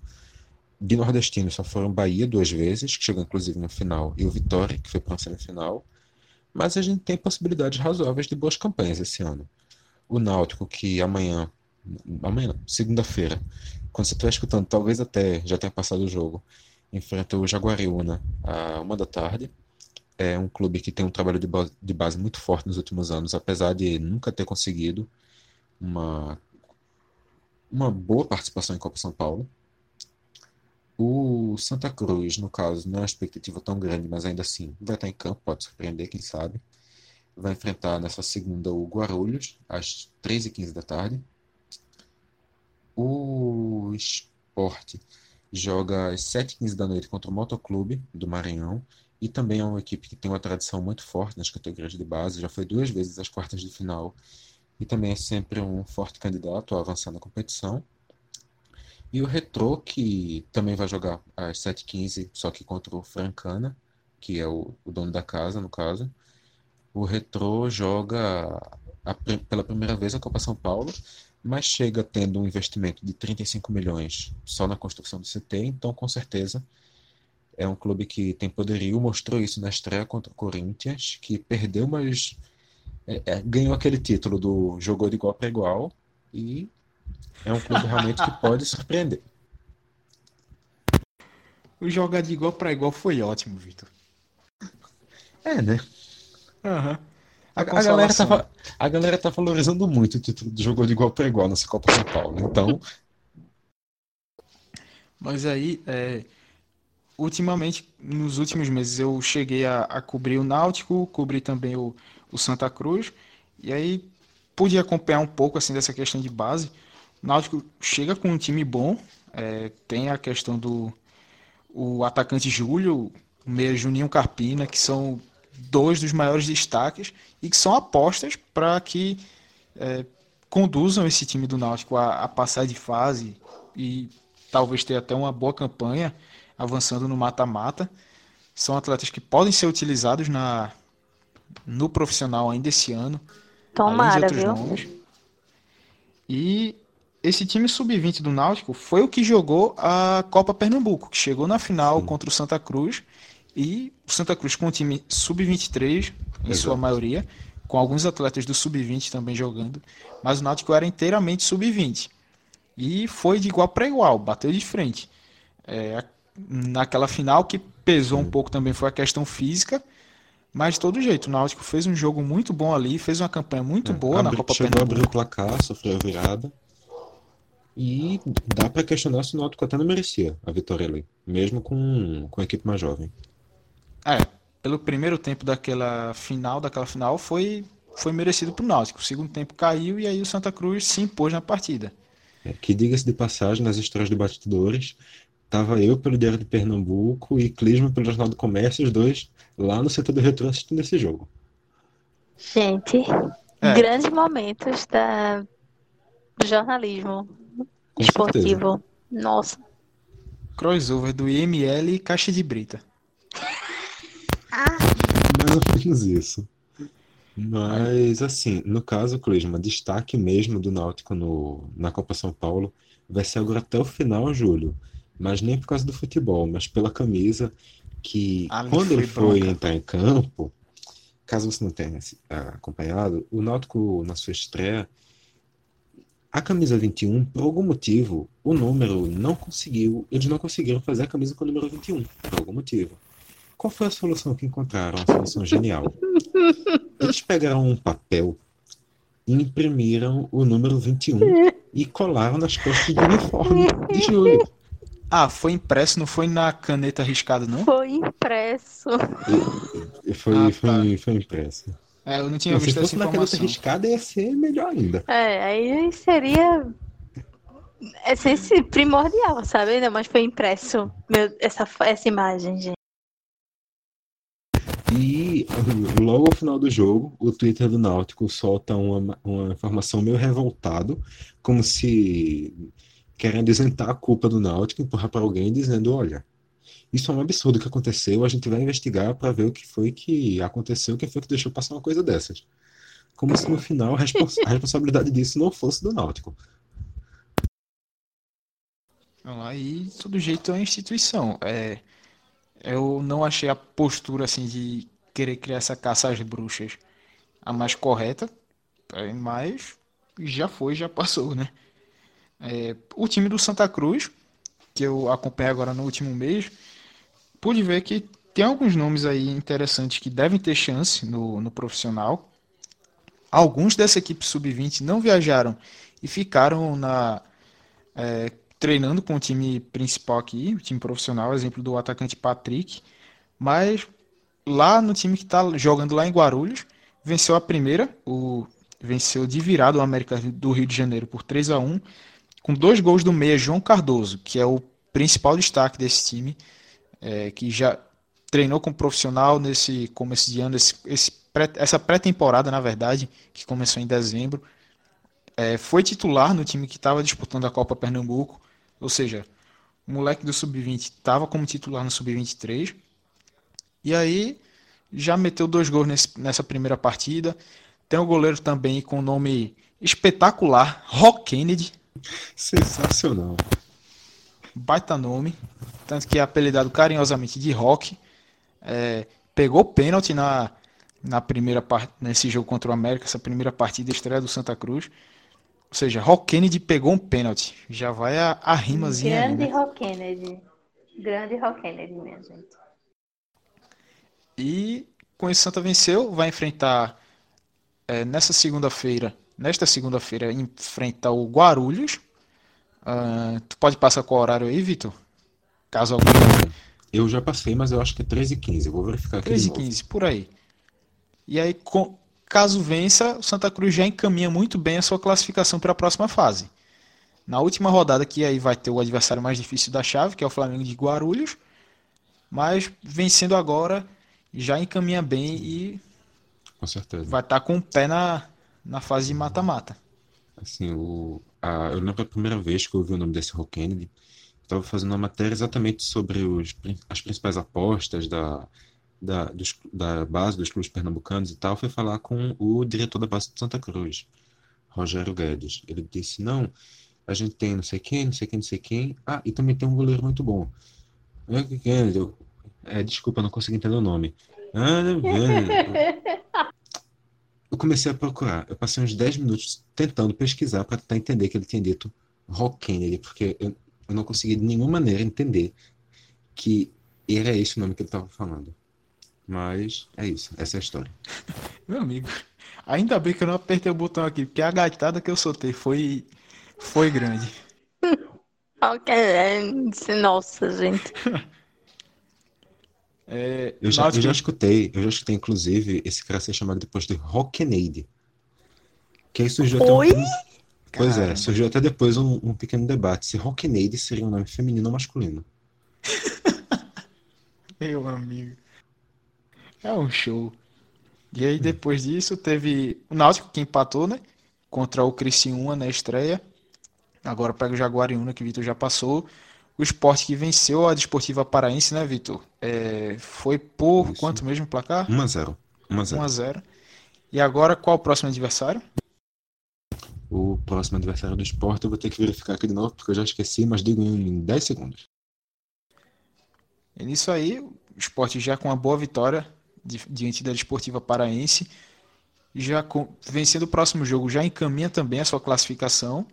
De nordestino só foram Bahia duas vezes, que chegou inclusive na final, e o Vitória, que foi para uma semifinal. Mas a gente tem possibilidades razoáveis de boas campanhas esse ano. O Náutico, que amanhã, amanhã segunda-feira, quando você estiver escutando, talvez até já tenha passado o jogo, enfrenta o Jaguariúna a uma da tarde. É um clube que tem um trabalho de base, de base muito forte nos últimos anos, apesar de nunca ter conseguido uma, uma boa participação em Copa São Paulo. O Santa Cruz, no caso, não é uma expectativa tão grande, mas ainda assim vai estar em campo, pode surpreender, quem sabe. Vai enfrentar nessa segunda o Guarulhos, às 13h15 da tarde. O Esporte joga às 7h15 da noite contra o Motoclube do Maranhão. E também é uma equipe que tem uma tradição muito forte nas categorias de base, já foi duas vezes às quartas de final e também é sempre um forte candidato a avançar na competição. E o Retro, que também vai jogar às 7h15, só que contra o Francana, que é o, o dono da casa, no caso. O Retro joga a, pela primeira vez a Copa São Paulo, mas chega tendo um investimento de 35 milhões só na construção do CT, então com certeza é um clube que tem poderio, mostrou isso na estreia contra o Corinthians, que perdeu, mas é, é, ganhou aquele título do jogou de igual para igual e é um clube realmente que pode surpreender. O jogar de igual para igual foi ótimo, Vitor. É, né? Uhum. A, a, galera tá, a galera tá valorizando muito o título do jogo de igual para igual nessa Copa São Paulo. Então. [laughs] Mas aí, é, ultimamente, nos últimos meses, eu cheguei a, a, cobrir o Náutico, cobri também o, o Santa Cruz, e aí pude acompanhar um pouco assim dessa questão de base. O Náutico chega com um time bom, é, tem a questão do o atacante Júlio, o meia Juninho Carpina, que são dois dos maiores destaques e que são apostas para que é, conduzam esse time do Náutico a, a, passar de fase e talvez ter até uma boa campanha avançando no mata-mata. São atletas que podem ser utilizados na, no profissional ainda esse ano. Tomara, viu? Nomes. E esse time sub-20 do Náutico foi o que jogou a Copa Pernambuco, que chegou na final Sim. contra o Santa Cruz. E o Santa Cruz com um time sub-23, em sua maioria, com alguns atletas do sub-20 também jogando. Mas o Náutico era inteiramente sub-20. E foi de igual para igual, bateu de frente. É, naquela final, que pesou um pouco também foi a questão física. Mas de todo jeito, o Náutico fez um jogo muito bom ali, fez uma campanha muito é, boa na Copa chegou Pernambuco. Chegou a abrir o placar, sofreu a virada. E dá para questionar se o Náutico até não merecia a vitória ali, mesmo com, com a equipe mais jovem. É, pelo primeiro tempo daquela final, daquela final, foi, foi merecido pro Náutico. O segundo tempo caiu e aí o Santa Cruz se impôs na partida. É, que diga-se de passagem, nas histórias de batidores, tava eu pelo Diário de Pernambuco e Clisma pelo Jornal do Comércio, os dois lá no setor do retrô assistindo esse jogo. Gente, é. grandes momentos da... do jornalismo com esportivo. Certeza. Nossa. Crossover do IML e caixa de brita. Ah. Mais ou menos isso. Mas, assim, no caso, Clisma, destaque mesmo do Náutico no, na Copa São Paulo vai ser agora até o final, Júlio. Mas nem por causa do futebol, mas pela camisa que, Ali quando ele foi bronca. entrar em campo, caso você não tenha acompanhado, o Náutico, na sua estreia, a camisa 21, por algum motivo, o número não conseguiu, eles não conseguiram fazer a camisa com o número 21, por algum motivo. Qual foi a solução que encontraram? A solução genial. Eles pegaram um papel e imprimiram o número 21 e colaram nas costas do uniforme de Júlio. Ah, foi impresso, não foi na caneta riscada, não? Foi impresso. E, e foi, ah, tá. foi, foi impresso. É, eu não tinha Não, se visto essa fosse naquela outra informação. riscada, ia ser melhor ainda. É, aí seria. É primordial, sabe? Mais foi impresso meu, essa, essa imagem, gente. [laughs] Logo ao final do jogo, o Twitter do Náutico solta uma, uma informação meio revoltado, como se querendo isentar a culpa do Náutico, empurrar para alguém dizendo, olha, isso é um absurdo que aconteceu, a gente vai investigar para ver o que foi que aconteceu, quem foi que deixou passar uma coisa dessas. Como se no final a, respons- a responsabilidade disso não fosse do Náutico. De todo jeito é instituição. É, eu não achei a postura assim de querer criar essa caça às bruxas a mais correta, é, mas já foi, já passou, né? É, o time do Santa Cruz, que eu acompanhei agora no último mês, pude ver que tem alguns nomes aí interessantes que devem ter chance no, no profissional. Alguns dessa equipe sub-20 não viajaram e ficaram na, é, treinando com o time principal aqui, o time profissional, exemplo do atacante Patrick, mas lá no time que está jogando lá em Guarulhos, venceu a primeira, o venceu de virada o América do Rio de Janeiro por 3 a 1 com dois gols do meia João Cardoso, que é o principal destaque desse time, é, que já treinou como profissional nesse começo de ano, esse, esse pré- essa pré-temporada, na verdade, que começou em dezembro. É, foi titular no time que estava disputando a Copa Pernambuco, ou seja, o moleque do Sub-20 estava como titular no Sub-23. E aí já meteu dois gols nesse- nessa primeira partida. Tem um goleiro também com nome espetacular, Rock Kennedy, Sensacional. baita nome, tanto que é apelidado carinhosamente de Rock. É, pegou pênalti na, na primeira parte nesse jogo contra o América, essa primeira partida estreia do Santa Cruz. Ou seja, Rock Kennedy pegou um pênalti. Já vai a, a rimazinha aí, Grande né? Rock Kennedy. Grande Rock Kennedy, minha gente. E com isso Santa venceu, vai enfrentar é, nessa segunda-feira, nesta segunda-feira, enfrenta o Guarulhos. Ah, tu pode passar qual horário aí, Vitor? Caso algum. Eu já passei, mas eu acho que é 13 e 15. Eu vou verificar aqui de 13 e novo. 15, por aí. E aí, com- caso vença, o Santa Cruz já encaminha muito bem a sua classificação para a próxima fase. Na última rodada, que aí vai ter o adversário mais difícil da chave, que é o Flamengo de Guarulhos. Mas vencendo agora, já encaminha bem e Com certeza. vai estar com o pé na, na fase de mata-mata. Assim, o, a, eu lembro a primeira vez que eu ouvi o nome desse Rock Kennedy, estava fazendo uma matéria exatamente sobre os, as principais apostas da, da, dos, da base dos clubes pernambucanos e tal. Foi falar com o diretor da base de Santa Cruz, Rogério Guedes. Ele disse: Não, a gente tem não sei quem, não sei quem, não sei quem. Ah, e também tem um goleiro muito bom. Que Kennedy, eu- é, desculpa, não consegui entender o nome. Ah, é. Eu comecei a procurar. Eu passei uns 10 minutos tentando pesquisar para tentar entender que ele tinha dito Rock Kennedy, porque eu, eu não consegui de nenhuma maneira entender que era esse o nome que ele estava falando. Mas é isso, essa é a história. Meu amigo, ainda bem que eu não apertei o botão aqui, porque a gaitada que eu soltei foi, foi grande. Rock Kennedy. Nossa, gente. [laughs] É, Eu já, eu já escutei, eu já escutei inclusive esse cara ser chamado depois de Rock Kennedy. Que aí surgiu até um- Oi? Pois é, surgiu até depois um, um pequeno debate se Rock Kennedy seria um nome feminino ou masculino. [laughs] Meu amigo. É um show. E aí, depois disso, teve o Náutico que empatou, né? Contra o Criciúma na estreia. Agora pega o Jaguariúna, que o Vitor já passou. O Sport que venceu a Desportiva Paraense, né, Vitor? É, foi por Isso. quanto mesmo placar? 1 a 0. 1 a 0. 1 a 0. E agora, qual o próximo adversário? O próximo adversário do Sport eu vou ter que verificar aqui de novo, porque eu já esqueci, mas digo em 10 segundos. E nisso aí, o Sport já com uma boa vitória di- diante da Desportiva Paraense. Já com- vencendo o próximo jogo, já encaminha também a sua classificação.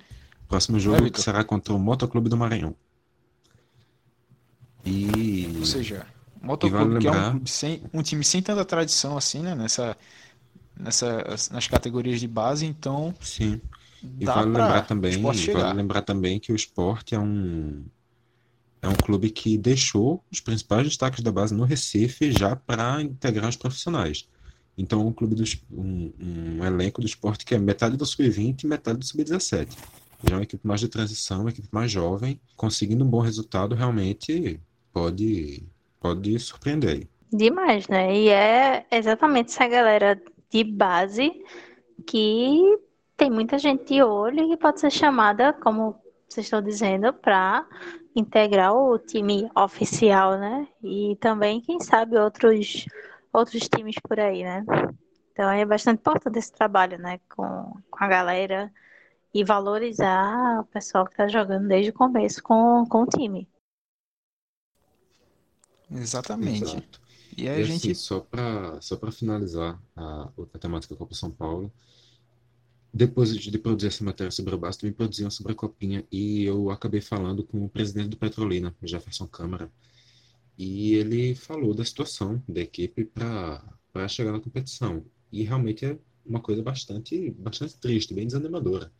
Próximo É, jogo Vitor? será contra o Motoclube do Maranhão. E Ou seja, o Motoclube, vale que é um, sem, um time sem tanta tradição assim, né? Nessa, nessa, nas categorias de base, então sim, e vale lembrar também, vale chegar. lembrar também que o Sport é um é um clube que deixou os principais destaques da base no Recife já para integrar os profissionais. Então, um clube dos, um, um elenco do esporte que é metade do sub-20 e metade do sub-17. Já é uma equipe mais de transição, uma equipe mais jovem, conseguindo um bom resultado, realmente pode, pode surpreender. Demais, né? E é exatamente essa galera de base que tem muita gente de olho e pode ser chamada, como vocês estão dizendo, para integrar o time oficial, né? E também, quem sabe, outros, outros times por aí, né? Então é bastante importante esse trabalho, né? Com, com a galera e valorizar o pessoal que está jogando desde o começo com, com o time. Exatamente. Exato. E aí e a gente. Assim, só para só finalizar a, a temática da Copa São Paulo, depois de produzir essa matéria sobre o Basta, também produziam sobre a Copinha e eu acabei falando com o presidente do Petrolina, Jefferson Câmara, e ele falou da situação da equipe para chegar na competição. E realmente é uma coisa bastante, bastante triste, bem desanimadora.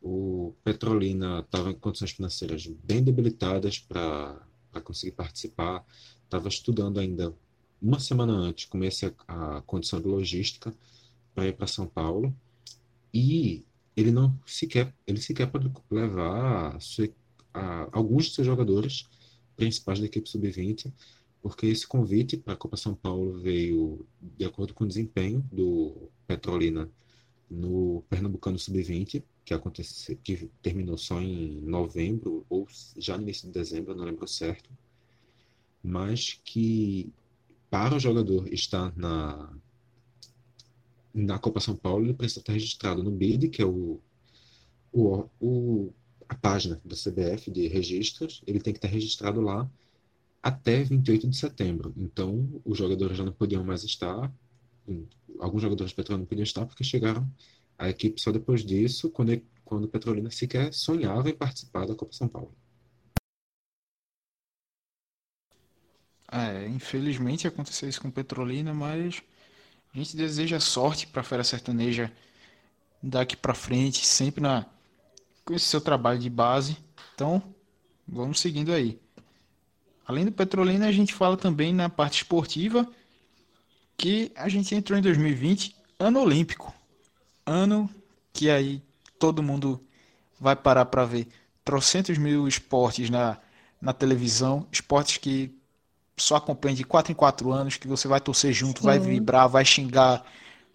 O Petrolina estava em condições financeiras bem debilitadas para conseguir participar, estava estudando ainda uma semana antes, comecei a, a condição de logística para ir para São Paulo. E ele não sequer ele sequer pode levar a, a, alguns de seus jogadores principais da equipe sub-20 porque esse convite para a Copa São Paulo veio de acordo com o desempenho do Petrolina no Pernambucano Sub-20, que aconteceu, que terminou só em novembro ou já no início de dezembro, não lembro certo, mas que para o jogador estar na na Copa São Paulo, ele precisa estar registrado no BID, que é o, o, o a página da CBF de registros, ele tem que estar registrado lá até 28 de setembro. Então, os jogadores já não podiam mais estar, alguns jogadores do Petrolina não podiam estar porque chegaram à equipe só depois disso, quando, quando Petrolina sequer sonhava em participar da Copa São Paulo. É, infelizmente aconteceu isso com Petrolina, mas a gente deseja sorte para a Fera Sertaneja daqui para frente, sempre na com esse seu trabalho de base. Então, vamos seguindo aí. Além do Petrolina, a gente fala também na parte esportiva que a gente entrou em 2020, ano olímpico. Ano que aí todo mundo vai parar para ver trocentos mil esportes na, na televisão, esportes que só acompanha de 4 em 4 anos, que você vai torcer junto, Sim. vai vibrar, vai xingar,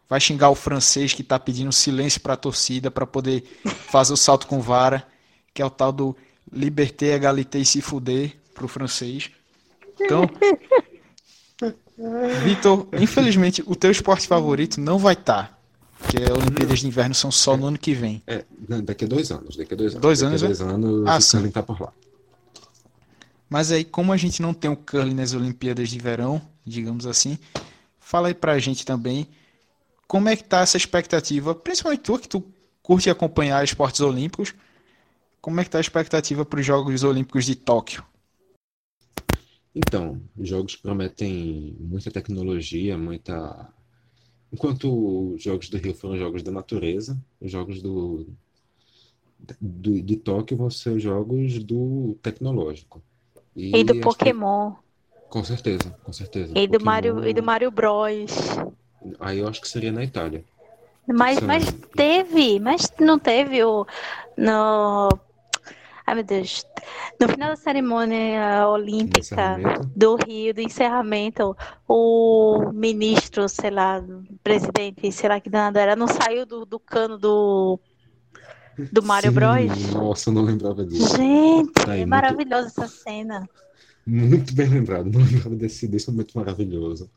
vai xingar o francês que está pedindo silêncio para a torcida para poder fazer o salto com vara, que é o tal do liberté, égalité e se fuder pro francês. Então, [laughs] Vitor, infelizmente o teu esporte favorito não vai estar. Tá, porque as Olimpíadas de Inverno são só no ano que vem. É, daqui a dois anos. Daqui a dois anos. Dois anos, daqui a dois anos, ah, sim. tá por lá. Mas aí, como a gente não tem o curling nas Olimpíadas de Verão, digamos assim, fala aí pra gente também como é que tá essa expectativa, principalmente tu que tu curte acompanhar esportes olímpicos, como é que tá a expectativa para os Jogos Olímpicos de Tóquio? Então, os jogos prometem muita tecnologia, muita. Enquanto os jogos do Rio foram jogos da natureza, os jogos do, do de Tóquio vão ser os jogos do tecnológico. E, e do Pokémon. Que... Com certeza, com certeza. E do, Mario, e do Mario Bros. Aí eu acho que seria na Itália. Mas, mas teve, mas não teve o. No Ai, meu Deus. No final da cerimônia olímpica do Rio, do encerramento, o ministro, sei lá, presidente, sei lá que danado era, não saiu do, do cano do, do Mario Sim, Bros? Nossa, não lembrava disso. Gente, tá aí, é maravilhosa essa cena. Muito bem lembrado, não lembrava desse, desse momento maravilhoso.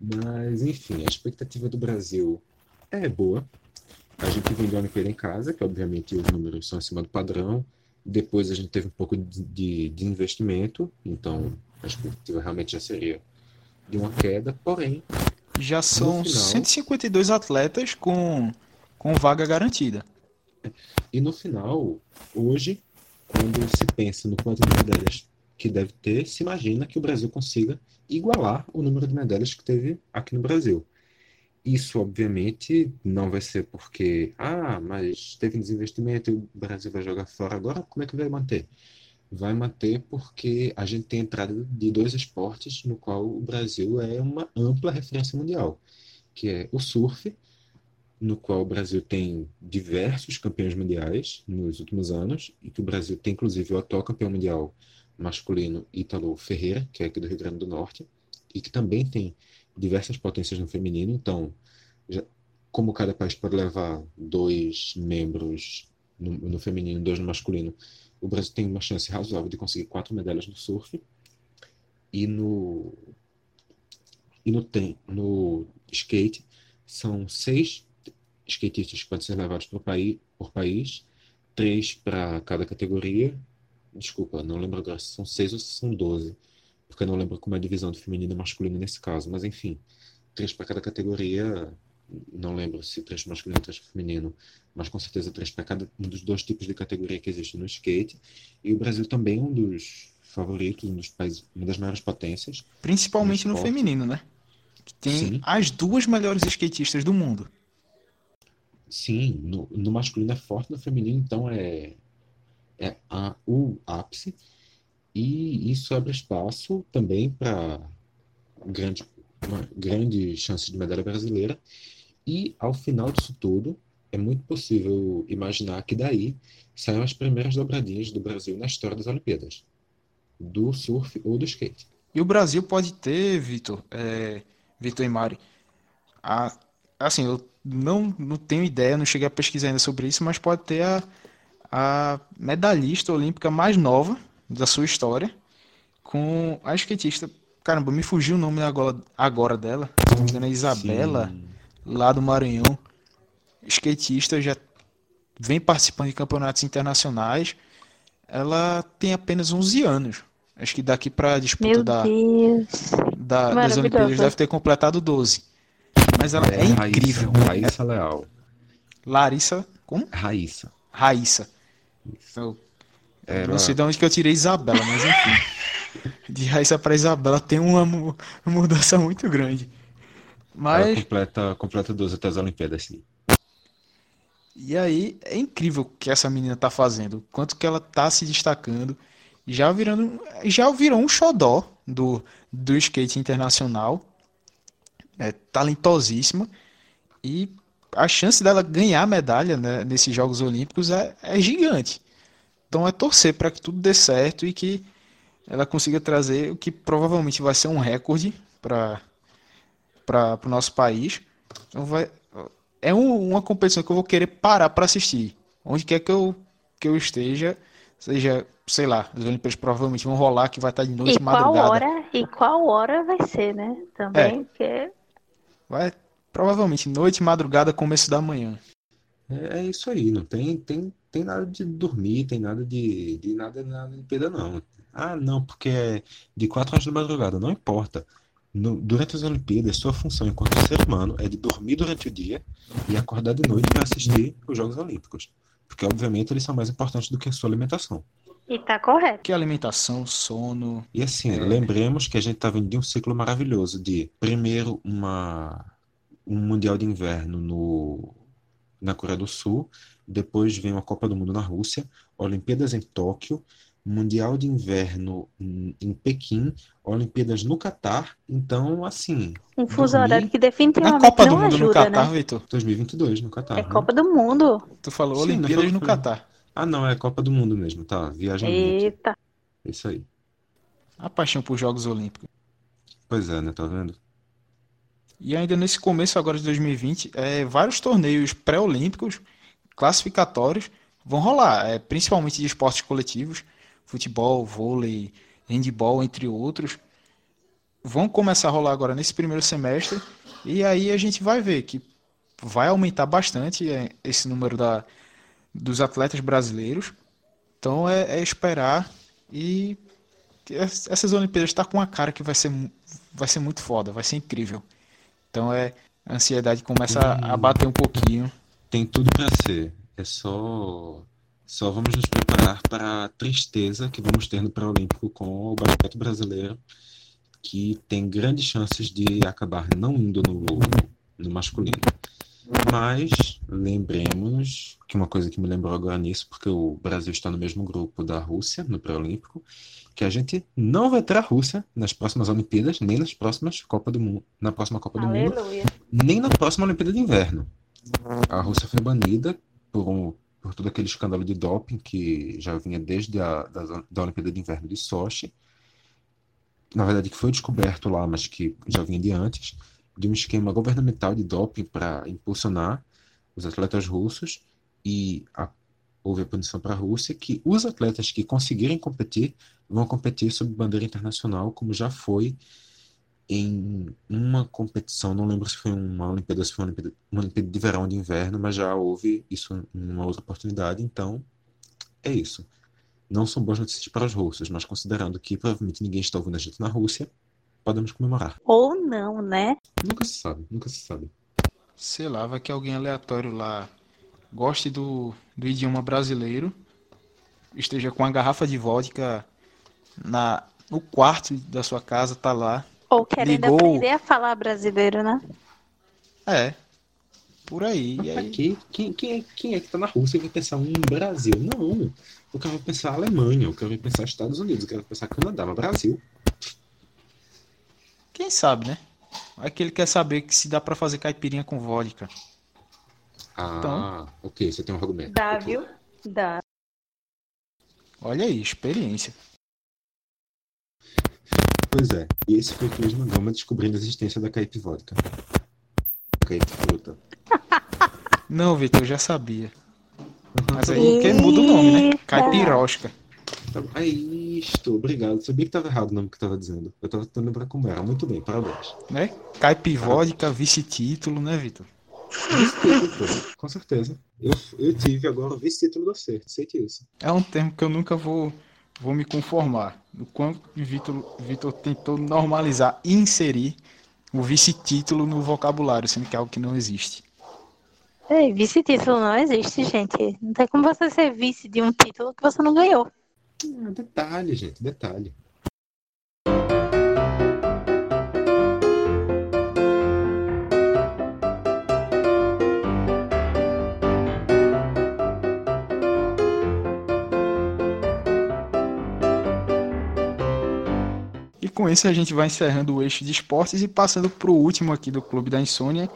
Mas, enfim, a expectativa do Brasil é boa. A gente vendeu a Olimpíada em casa, que obviamente os números são acima do padrão. Depois a gente teve um pouco de, de investimento, então a expectativa realmente já seria de uma queda, porém. Já são final, 152 atletas com, com vaga garantida. E no final, hoje, quando se pensa no quanto de medalhas que deve ter, se imagina que o Brasil consiga igualar o número de medalhas que teve aqui no Brasil. Isso, obviamente, não vai ser porque, ah, mas teve desinvestimento e o Brasil vai jogar fora agora, como é que vai manter? Vai manter porque a gente tem entrada de dois esportes no qual o Brasil é uma ampla referência mundial. que é o surf, no qual o Brasil tem diversos campeões mundiais nos últimos anos, e que o Brasil tem inclusive o atual campeão mundial masculino Ítalo Ferreira, que é aqui do Rio Grande do Norte, e que também tem diversas potências no feminino. Então, já, como cada país pode levar dois membros no, no feminino, dois no masculino, o Brasil tem uma chance razoável de conseguir quatro medalhas no surf. E no e no, tem, no skate são seis skatistas que podem ser levados por país, por país três para cada categoria. Desculpa, não lembro agora se são seis ou se são doze, porque eu não lembro como é a divisão do feminino e masculino nesse caso, mas enfim, três para cada categoria. Não lembro se três masculino e três feminino, mas com certeza três para cada um dos dois tipos de categoria que existe no skate. E o Brasil também é um dos favoritos, um dos países, uma das maiores potências. Principalmente no, no feminino, né? Que tem Sim. as duas melhores skatistas do mundo. Sim, no, no masculino é forte, no feminino, então é, é a, o ápice. E isso abre espaço também para grande, uma grande chance de medalha brasileira. E ao final disso tudo, é muito possível imaginar que daí saiam as primeiras dobradinhas do Brasil na história das Olimpíadas, do surf ou do skate. E o Brasil pode ter, Vitor, é, Vitor e Mari, a, assim, eu não, não tenho ideia, não cheguei a pesquisar ainda sobre isso, mas pode ter a, a medalhista olímpica mais nova da sua história, com a skatista. Caramba, me fugiu o nome agora, agora dela. Se não me engano, é Isabela, Sim. lá do Maranhão. Skatista, já vem participando de campeonatos internacionais. Ela tem apenas 11 anos. Acho que daqui para a disputa Meu da, Deus. da das Olimpíadas deve ter completado 12. Mas ela é, é incrível. Raíssa Leal. Larissa. Como? Raíssa. Raíssa. Eu, Era... Não sei de onde que eu tirei Isabela, mas enfim. de Raíssa para Isabela tem uma, uma, mudança muito grande. Mas. Ela completa, completa 12 até as Olimpíadas, sim. E aí é incrível o que essa menina tá fazendo. Quanto que ela tá se destacando. Já virando. Já virou um xodó do, do skate internacional é talentosíssima e a chance dela ganhar medalha né, nesses Jogos Olímpicos é, é gigante. Então é torcer para que tudo dê certo e que ela consiga trazer o que provavelmente vai ser um recorde para o nosso país. Então vai, é um, uma competição que eu vou querer parar para assistir. Onde quer que eu, que eu esteja, seja, sei lá, as Olimpíadas provavelmente vão rolar, que vai estar de noite, e madrugada. Qual hora, e qual hora vai ser, né? Também, é. porque Vai provavelmente noite, madrugada, começo da manhã. É, é isso aí, não tem, tem, tem nada de dormir, tem nada de, de nada, nada de perda, não. Ah, não, porque é de 4 horas da madrugada, não importa. No, durante as Olimpíadas, sua função enquanto ser humano é de dormir durante o dia e acordar de noite para assistir os Jogos Olímpicos. Porque, obviamente, eles são mais importantes do que a sua alimentação. E tá correto. Que alimentação, sono. E assim, é. lembremos que a gente tá vindo de um ciclo maravilhoso de primeiro uma um mundial de inverno no na Coreia do Sul, depois vem a Copa do Mundo na Rússia, Olimpíadas em Tóquio, Mundial de Inverno em, Pequim, Olimpíadas no Catar. Então, assim. Um fuso horário que definitivamente a Copa não do Mundo ajuda, no Catar, né? Vitor. 2022 no Catar. É né? Copa do Mundo. Tu falou Sim, Olimpíadas no Catar. Ah, não, é Copa do Mundo mesmo, tá? Viagem. Eita. É Isso aí. A paixão por Jogos Olímpicos. Pois é, né? Tá vendo? E ainda nesse começo agora de 2020, é, vários torneios pré-olímpicos, classificatórios, vão rolar, é, principalmente de esportes coletivos, futebol, vôlei, handball, entre outros. Vão começar a rolar agora nesse primeiro semestre, e aí a gente vai ver que vai aumentar bastante é, esse número da, dos atletas brasileiros. Então é, é esperar e essas Olimpíadas tá com uma cara que vai ser, vai ser muito foda, vai ser incrível. Então é a ansiedade começa a bater um pouquinho. Tem tudo pra ser. É só. Só vamos nos preparar para a tristeza que vamos ter no pré-olímpico com o basquete brasileiro, que tem grandes chances de acabar não indo no, no masculino. Mas lembremos que uma coisa que me lembrou agora nisso, porque o Brasil está no mesmo grupo da Rússia, no pré-olímpico, que a gente não vai ter a Rússia nas próximas Olimpíadas, nem nas próximas Copa do Mundo, na próxima Copa do Mundo, Aleluia. nem na próxima Olimpíada de Inverno. A Rússia foi banida por, um, por todo aquele escândalo de doping que já vinha desde a da, da Olimpíada de Inverno de Sochi. Na verdade, que foi descoberto lá, mas que já vinha de antes, de um esquema governamental de doping para impulsionar os atletas russos e a, houve a punição para a Rússia que os atletas que conseguirem competir vão competir sob bandeira internacional, como já foi em uma competição, não lembro se foi uma Olimpíada, se foi uma Olimpíada, uma Olimpíada de verão ou de inverno, mas já houve isso em uma outra oportunidade, então é isso. Não são boas notícias para os russos, mas considerando que provavelmente ninguém está ouvindo a gente na Rússia, podemos comemorar. Ou não, né? Nunca se sabe, nunca se sabe. Sei lá, vai que alguém aleatório lá goste do, do idioma brasileiro, esteja com a garrafa de vodka na, no quarto da sua casa, tá lá. Ou querendo Ligou. aprender a falar brasileiro, né? É. Por aí. E aí Aqui, quem, quem, é, quem é que está na Rússia e vai pensar um Brasil? Não. O cara vai pensar Alemanha, o cara vai pensar Estados Unidos, o cara vai pensar Canadá, mas Brasil. quem sabe, né? Vai que ele quer saber que se dá pra fazer caipirinha com vodka. Ah, Então. ok, você tem um argumento. Dá, viu? Dá. Olha aí, experiência. Pois é, e esse foi o que mesmo Gama descobrindo a existência da caipivódica. Caipifruta. Não, Vitor, eu já sabia. Mas aí que muda o nome, né? Caipirosca. É isto, obrigado. Sabia que estava errado o nome que estava dizendo. Eu estava tentando lembrar como era. Muito bem, parabéns. Né? Caipivódica, vice-título, né, Vitor? Vice-título, Com certeza. Eu, eu tive agora o vice-título do acerto, sei disso. É um termo que eu nunca vou, vou me conformar. O quanto Vitor, Vitor tentou normalizar e inserir o vice-título no vocabulário, sendo que é algo que não existe. Ei, vice-título não existe, gente. Não tem como você ser vice de um título que você não ganhou. Ah, detalhe, gente, detalhe. Com isso a gente vai encerrando o eixo de esportes e passando para o último aqui do Clube da Insônia,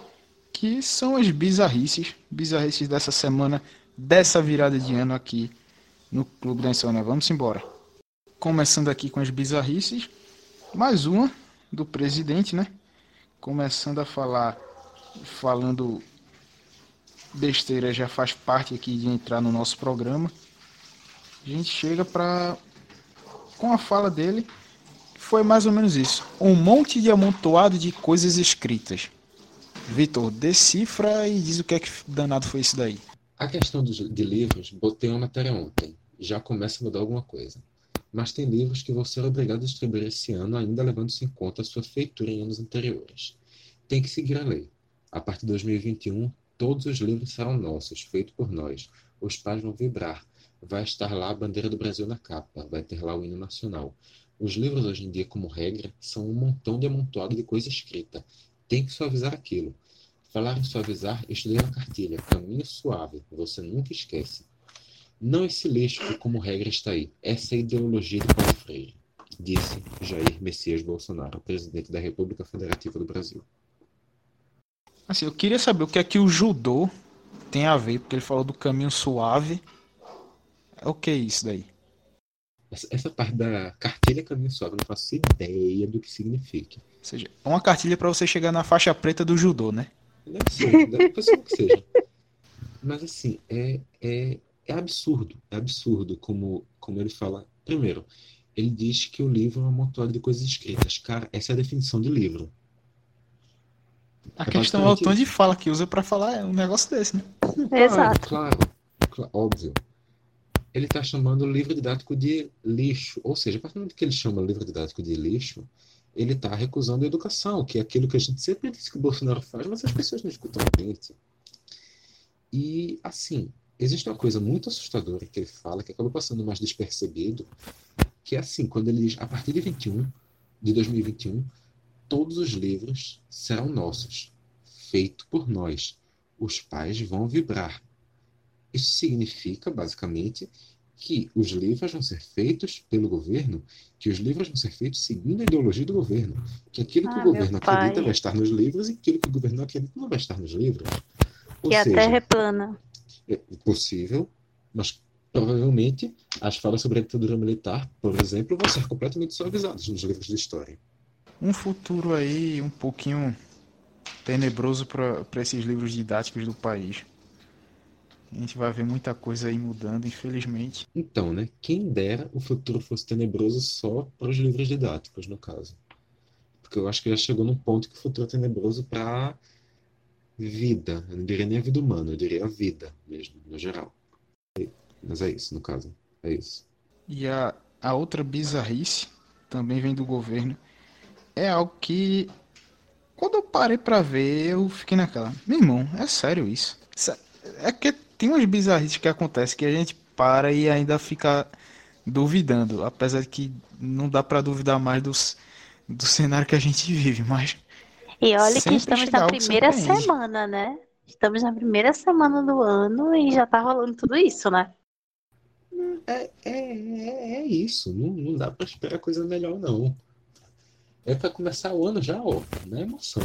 que são as bizarrices, bizarrices dessa semana, dessa virada de ano aqui no Clube da Insônia. Vamos embora. Começando aqui com as bizarrices, mais uma do presidente, né? Começando a falar, falando besteira já faz parte aqui de entrar no nosso programa. A gente chega para com a fala dele foi mais ou menos isso. Um monte de amontoado de coisas escritas. Vitor, decifra e diz o que é que danado foi isso daí. A questão dos, de livros, botei uma matéria ontem. Já começa a mudar alguma coisa. Mas tem livros que vão ser obrigados a distribuir esse ano, ainda levando-se em conta a sua feitura em anos anteriores. Tem que seguir a lei. A partir de 2021, todos os livros serão nossos, feitos por nós. Os pais vão vibrar. Vai estar lá a bandeira do Brasil na capa. Vai ter lá o hino nacional. Os livros hoje em dia, como regra, são um montão de amontoado de coisa escrita. Tem que suavizar aquilo. Falar em suavizar, estudei na cartilha. Caminho suave. Você nunca esquece. Não esse lixo que, como regra, está aí. Essa é a ideologia de Paulo Freire. Disse Jair Messias Bolsonaro, presidente da República Federativa do Brasil. Assim, eu queria saber o que é que o judô tem a ver, porque ele falou do caminho suave. É o que é isso daí? Essa, essa parte da cartilha Caminho Suave, eu não faço ideia do que significa. Ou seja, é uma cartilha para você chegar na faixa preta do judô, né? Deve ser, deve ser que seja. Mas assim, é, é, é absurdo, é absurdo como, como ele fala. Primeiro, ele diz que o livro é uma amontoado de coisas escritas. Cara, essa é a definição de livro. A É questão é o tom de fala que usa para falar um negócio desse, né? Exato. Claro, claro, óbvio. Ele está chamando o livro didático de lixo. Ou seja, a partir do momento que ele chama o livro didático de lixo, ele está recusando a educação, que é aquilo que a gente sempre disse que o Bolsonaro faz, mas as pessoas não escutam a gente. E, assim, existe uma coisa muito assustadora que ele fala, que acaba passando mais despercebido, que é assim, quando ele diz, a partir de 21, de 2021, todos os livros serão nossos, feito por nós. os pais vão vibrar. Isso significa, basicamente, que os livros vão ser feitos pelo governo, que os livros vão ser feitos seguindo a ideologia do governo, que aquilo que ah, o governo acredita pai. vai estar nos livros e aquilo que o governo não acredita não vai estar nos livros. Ou que seja, a Terra é plana. É possível, mas provavelmente as falas sobre a ditadura militar, por exemplo, vão ser completamente suavizadas nos livros de história. Um futuro aí um pouquinho tenebroso para esses livros didáticos do país. A gente vai ver muita coisa aí mudando, infelizmente. Então, né? Quem dera o futuro fosse tenebroso só para os livros didáticos, no caso. Porque eu acho que já chegou num ponto que o futuro é tenebroso para vida. Eu não diria nem a vida humana, eu diria a vida mesmo, no geral. Mas é isso, no caso. É isso. E a, a outra bizarrice também vem do governo. É algo que quando eu parei para ver, eu fiquei naquela. Meu irmão, é sério isso? É que tem umas bizarrices que acontecem que a gente para e ainda fica duvidando. Apesar de que não dá para duvidar mais dos, do cenário que a gente vive, mas. E olha que estamos na primeira semana, né? Estamos na primeira semana do ano e já tá rolando tudo isso, né? É, é, é, é isso. Não, não dá para esperar coisa melhor, não. É para começar o ano já, ó, na emoção.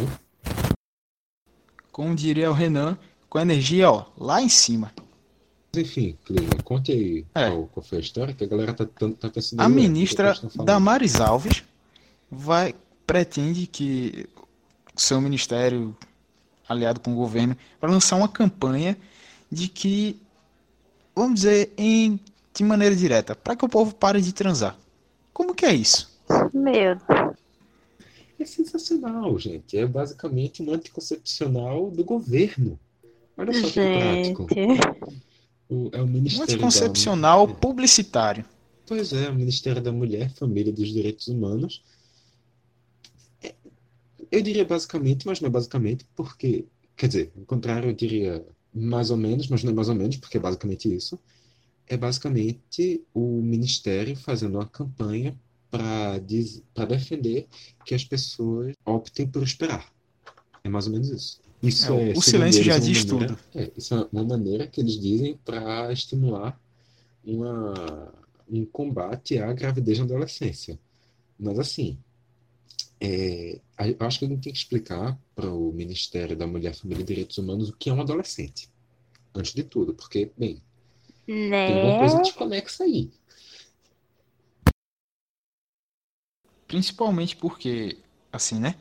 Como diria o Renan, com energia, ó, lá em cima. Enfim, Clima, conte aí é. qual, qual, foi a história que a galera tá, tá pensando. A ministra Damares Alves vai pretende que o seu ministério, aliado com o governo, vai lançar uma campanha de que, vamos dizer, em, de maneira direta, para que o povo pare de transar. Como que é isso? Meu é sensacional, gente. É basicamente um anticoncepcional do governo. Olha só gente. que prático. O, é o Ministério anticoncepcional da... publicitário. Pois é, o Ministério da Mulher, Família e dos Direitos Humanos. É, eu diria basicamente, mas não é basicamente, porque. Quer dizer, ao contrário, eu diria mais ou menos, mas não é mais ou menos, porque é basicamente isso. É basicamente o Ministério fazendo uma campanha para defender que as pessoas optem por esperar. É mais ou menos isso. Isso é, é o silêncio já diz maneira, tudo. É, isso é uma maneira que eles dizem para estimular uma, um combate à gravidez na adolescência. Mas assim, é, eu acho que a gente tem que explicar para o Ministério da Mulher, Família e Direitos Humanos o que é um adolescente. Antes de tudo, porque, bem, né? tem uma coisa desconexa aí. Principalmente porque, assim, né?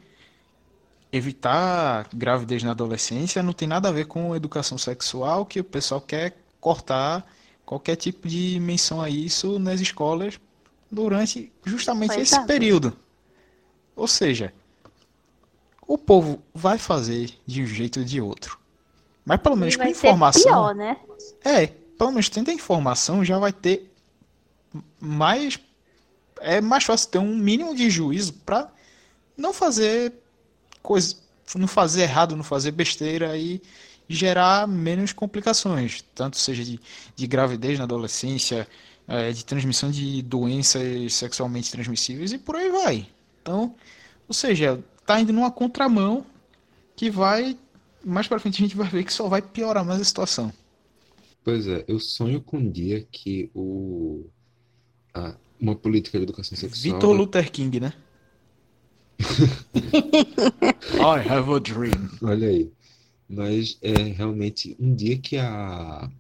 Evitar gravidez na adolescência não tem nada a ver com educação sexual, que o pessoal quer cortar qualquer tipo de menção a isso nas escolas durante justamente pois esse é. período. Ou seja, o povo vai fazer de um jeito ou de outro. Mas pelo menos com informação. Pior, né? É, pelo menos tendo a informação já vai ter mais é mais fácil ter um mínimo de juízo para não fazer coisa, não fazer errado, não fazer besteira e gerar menos complicações, tanto seja de, de gravidez na adolescência, é, de transmissão de doenças sexualmente transmissíveis e por aí vai. Então, ou seja, tá indo numa contramão que vai mais para frente a gente vai ver que só vai piorar mais a situação. Pois é, eu sonho com um dia que o a, uma política de educação sexual. Vitor Luther King, né? [laughs] I have a dream. Olha aí. Mas é realmente um dia que a,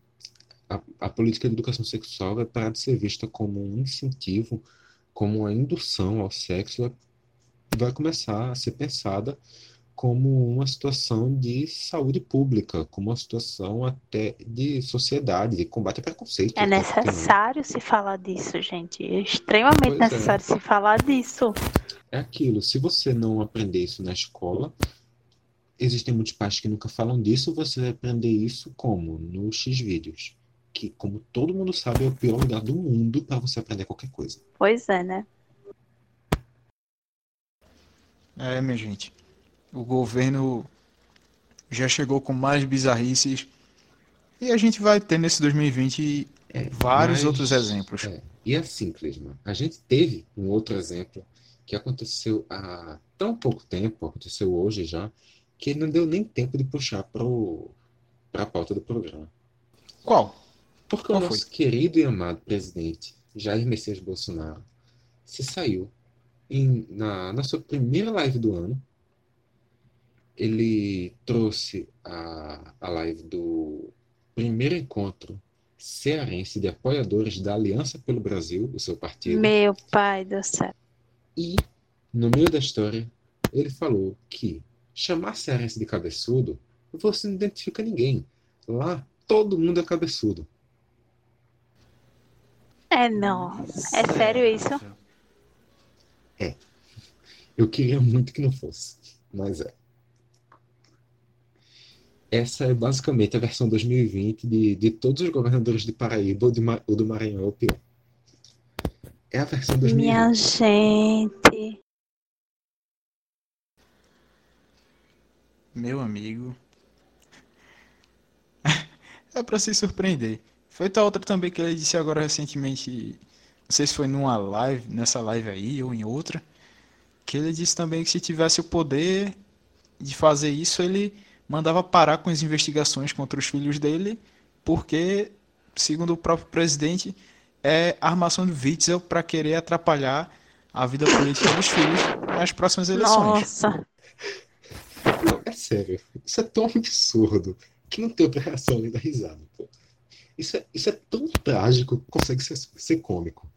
a, a política de educação sexual vai parar de ser vista como um incentivo, como uma indução ao sexo, vai começar a ser pensada como uma situação de saúde pública, como uma situação até de sociedade, de combate ao preconceito. É necessário se falar disso, gente. É extremamente pois é. necessário é. se falar disso. É aquilo, se você não aprender isso na escola, existem muitos pais que nunca falam disso, você vai aprender isso como? No X-Vídeos. Que, como todo mundo sabe, é o pior lugar do mundo para você aprender qualquer coisa. Pois é, né? É, minha gente o governo já chegou com mais bizarrices e a gente vai ter nesse 2020 é, vários mas, outros exemplos. É. E assim, Clisma, a gente teve um outro exemplo que aconteceu há tão pouco tempo, aconteceu hoje já, que não deu nem tempo de puxar para o para a pauta do programa. Qual? Porque Qual o foi? nosso querido e amado presidente, Jair Messias Bolsonaro, se saiu em- na, na sua primeira live do ano. Ele trouxe a, a live do primeiro encontro cearense de apoiadores da Aliança pelo Brasil, o seu partido. Meu pai do céu. E, no meio da história, ele falou que chamar cearense de cabeçudo, você não identifica ninguém. Lá, todo mundo é cabeçudo. É não. É sério isso? Eu queria muito que não fosse, mas é. Essa é basicamente a versão 2020 de, de todos os governadores de Paraíba ou, de ou do Maranhão é o pior. É a versão 2020. Minha gente. Meu amigo. [laughs] É pra se surpreender. Foi tal outra também que ele disse agora recentemente. Não sei se foi numa live, nessa live aí ou em outra. Que ele disse também que se tivesse o poder de fazer isso, ele mandava parar com as investigações contra os filhos dele, porque, segundo o próprio presidente, é armação de Witzel para querer atrapalhar a vida política dos filhos nas próximas eleições. Nossa. Não, é sério. Isso é tão absurdo que não tem outra reação além da risada, pô. Isso é, isso é tão trágico que consegue ser, ser cômico.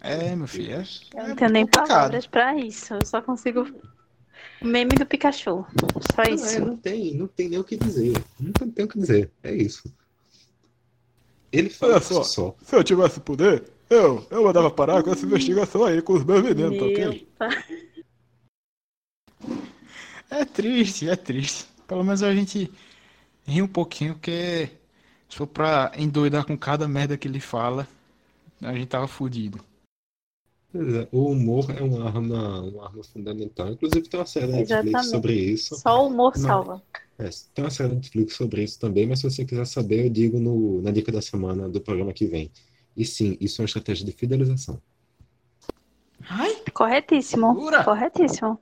É, meu filho, é, Eu é não tenho nem complicado. palavras pra isso. Eu só consigo. O meme do Pikachu. Só Não, é, isso. não tem, não tem nem o que dizer. Não tem, tem o que dizer. É isso. Ele fala Olha só. só. Se eu tivesse poder, eu, eu mandava parar com essa investigação aí com os meus meninos, tá ok? [laughs] É triste, é triste. Pelo menos a gente ri um pouquinho, porque for pra endoidar com cada merda que ele fala, a gente tava fudido. É, O humor é uma arma, uma arma fundamental. Inclusive tem uma série Netflix sobre isso. Só o humor Não. salva. É, tem uma série da Netflix sobre isso também, mas se você quiser saber, eu digo no, na dica da semana do programa que vem. E sim, isso é uma estratégia de fidelização. Ai, Corretíssimo. Jura? Corretíssimo.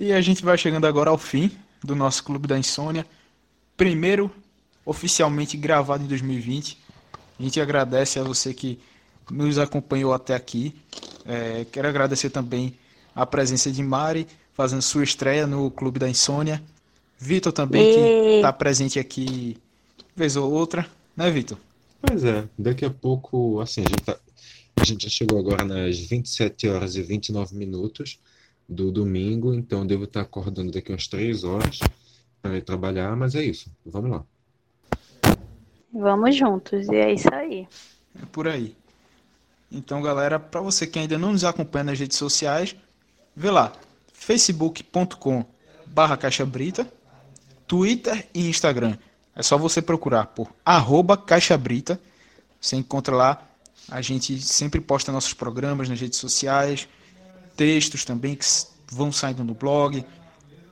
E a gente vai chegando agora ao fim do nosso Clube da Insônia. Primeiro oficialmente gravado em 2020. A gente agradece a você que nos acompanhou até aqui. É, quero agradecer também a presença de Mari, fazendo sua estreia no Clube da Insônia. Vitor também, que E- está presente aqui vez ou outra. Né, Vitor? Pois é, daqui a pouco, assim, a gente, tá- a gente já chegou agora nas 27 horas e 29 minutos do domingo, então eu devo estar acordando daqui umas 3 horas para ir trabalhar, mas é isso. Vamos lá. Vamos juntos. E é isso aí. É por aí. Então, galera, para você que ainda não nos acompanha nas redes sociais, vê lá, facebook.com barra Caixa Brita, Twitter e Instagram. É só você procurar por arroba Caixa Brita. Você encontra lá. A gente sempre posta nossos programas nas redes sociais, textos também que vão saindo no blog,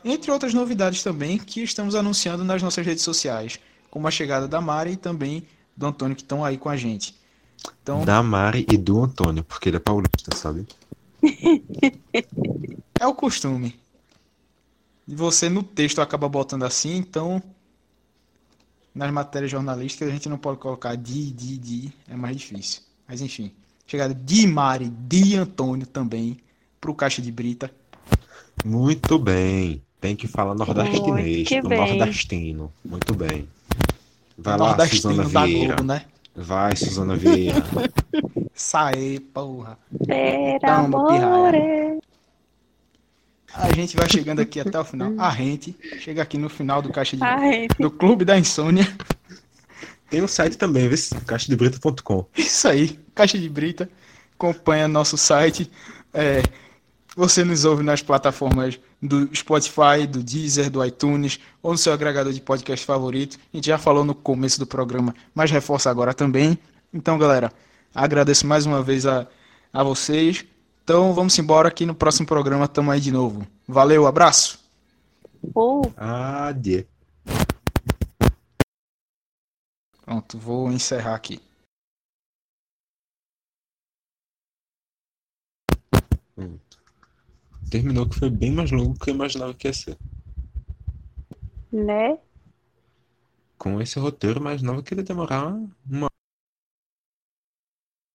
entre outras novidades também que estamos anunciando nas nossas redes sociais, como a chegada da Mari e também do Antônio que estão aí com a gente. Então, Da Mari e do Antônio, porque ele é paulista, sabe? É o costume. E você no texto acaba botando assim, então nas matérias jornalísticas a gente não pode colocar de, de, de, é mais difícil. Mas enfim, chegada de Mari, de Antônio também, pro Caixa de Brita. Muito bem. Tem que falar nordestinês, Muito nordestino. Muito bem. Vai lá, Nordestino Suzana da Vieira. Globo, né? Vai, Suzana Vieira. [laughs] Saê, porra. Per Tamo, pirraia. amore. A gente vai chegando aqui até o final. A gente chega aqui no final do Caixa de Ai, do Clube da Insônia. Tem um site também, vê se caixadebrita.com. Isso aí, Caixa de Brita. Acompanha nosso site. É, você nos ouve nas plataformas do Spotify, do Deezer, do iTunes ou no seu agregador de podcast favorito. A gente já falou no começo do programa, mas reforça agora também. Então, galera, agradeço mais uma vez a, a vocês. Então, vamos embora aqui no próximo programa. Tamo aí de novo. Valeu, abraço. oh, Adê. Pronto, vou encerrar aqui. Terminou que foi bem mais longo do que eu imaginava que ia ser. Né? Com esse roteiro, eu imaginava que ia demorar uma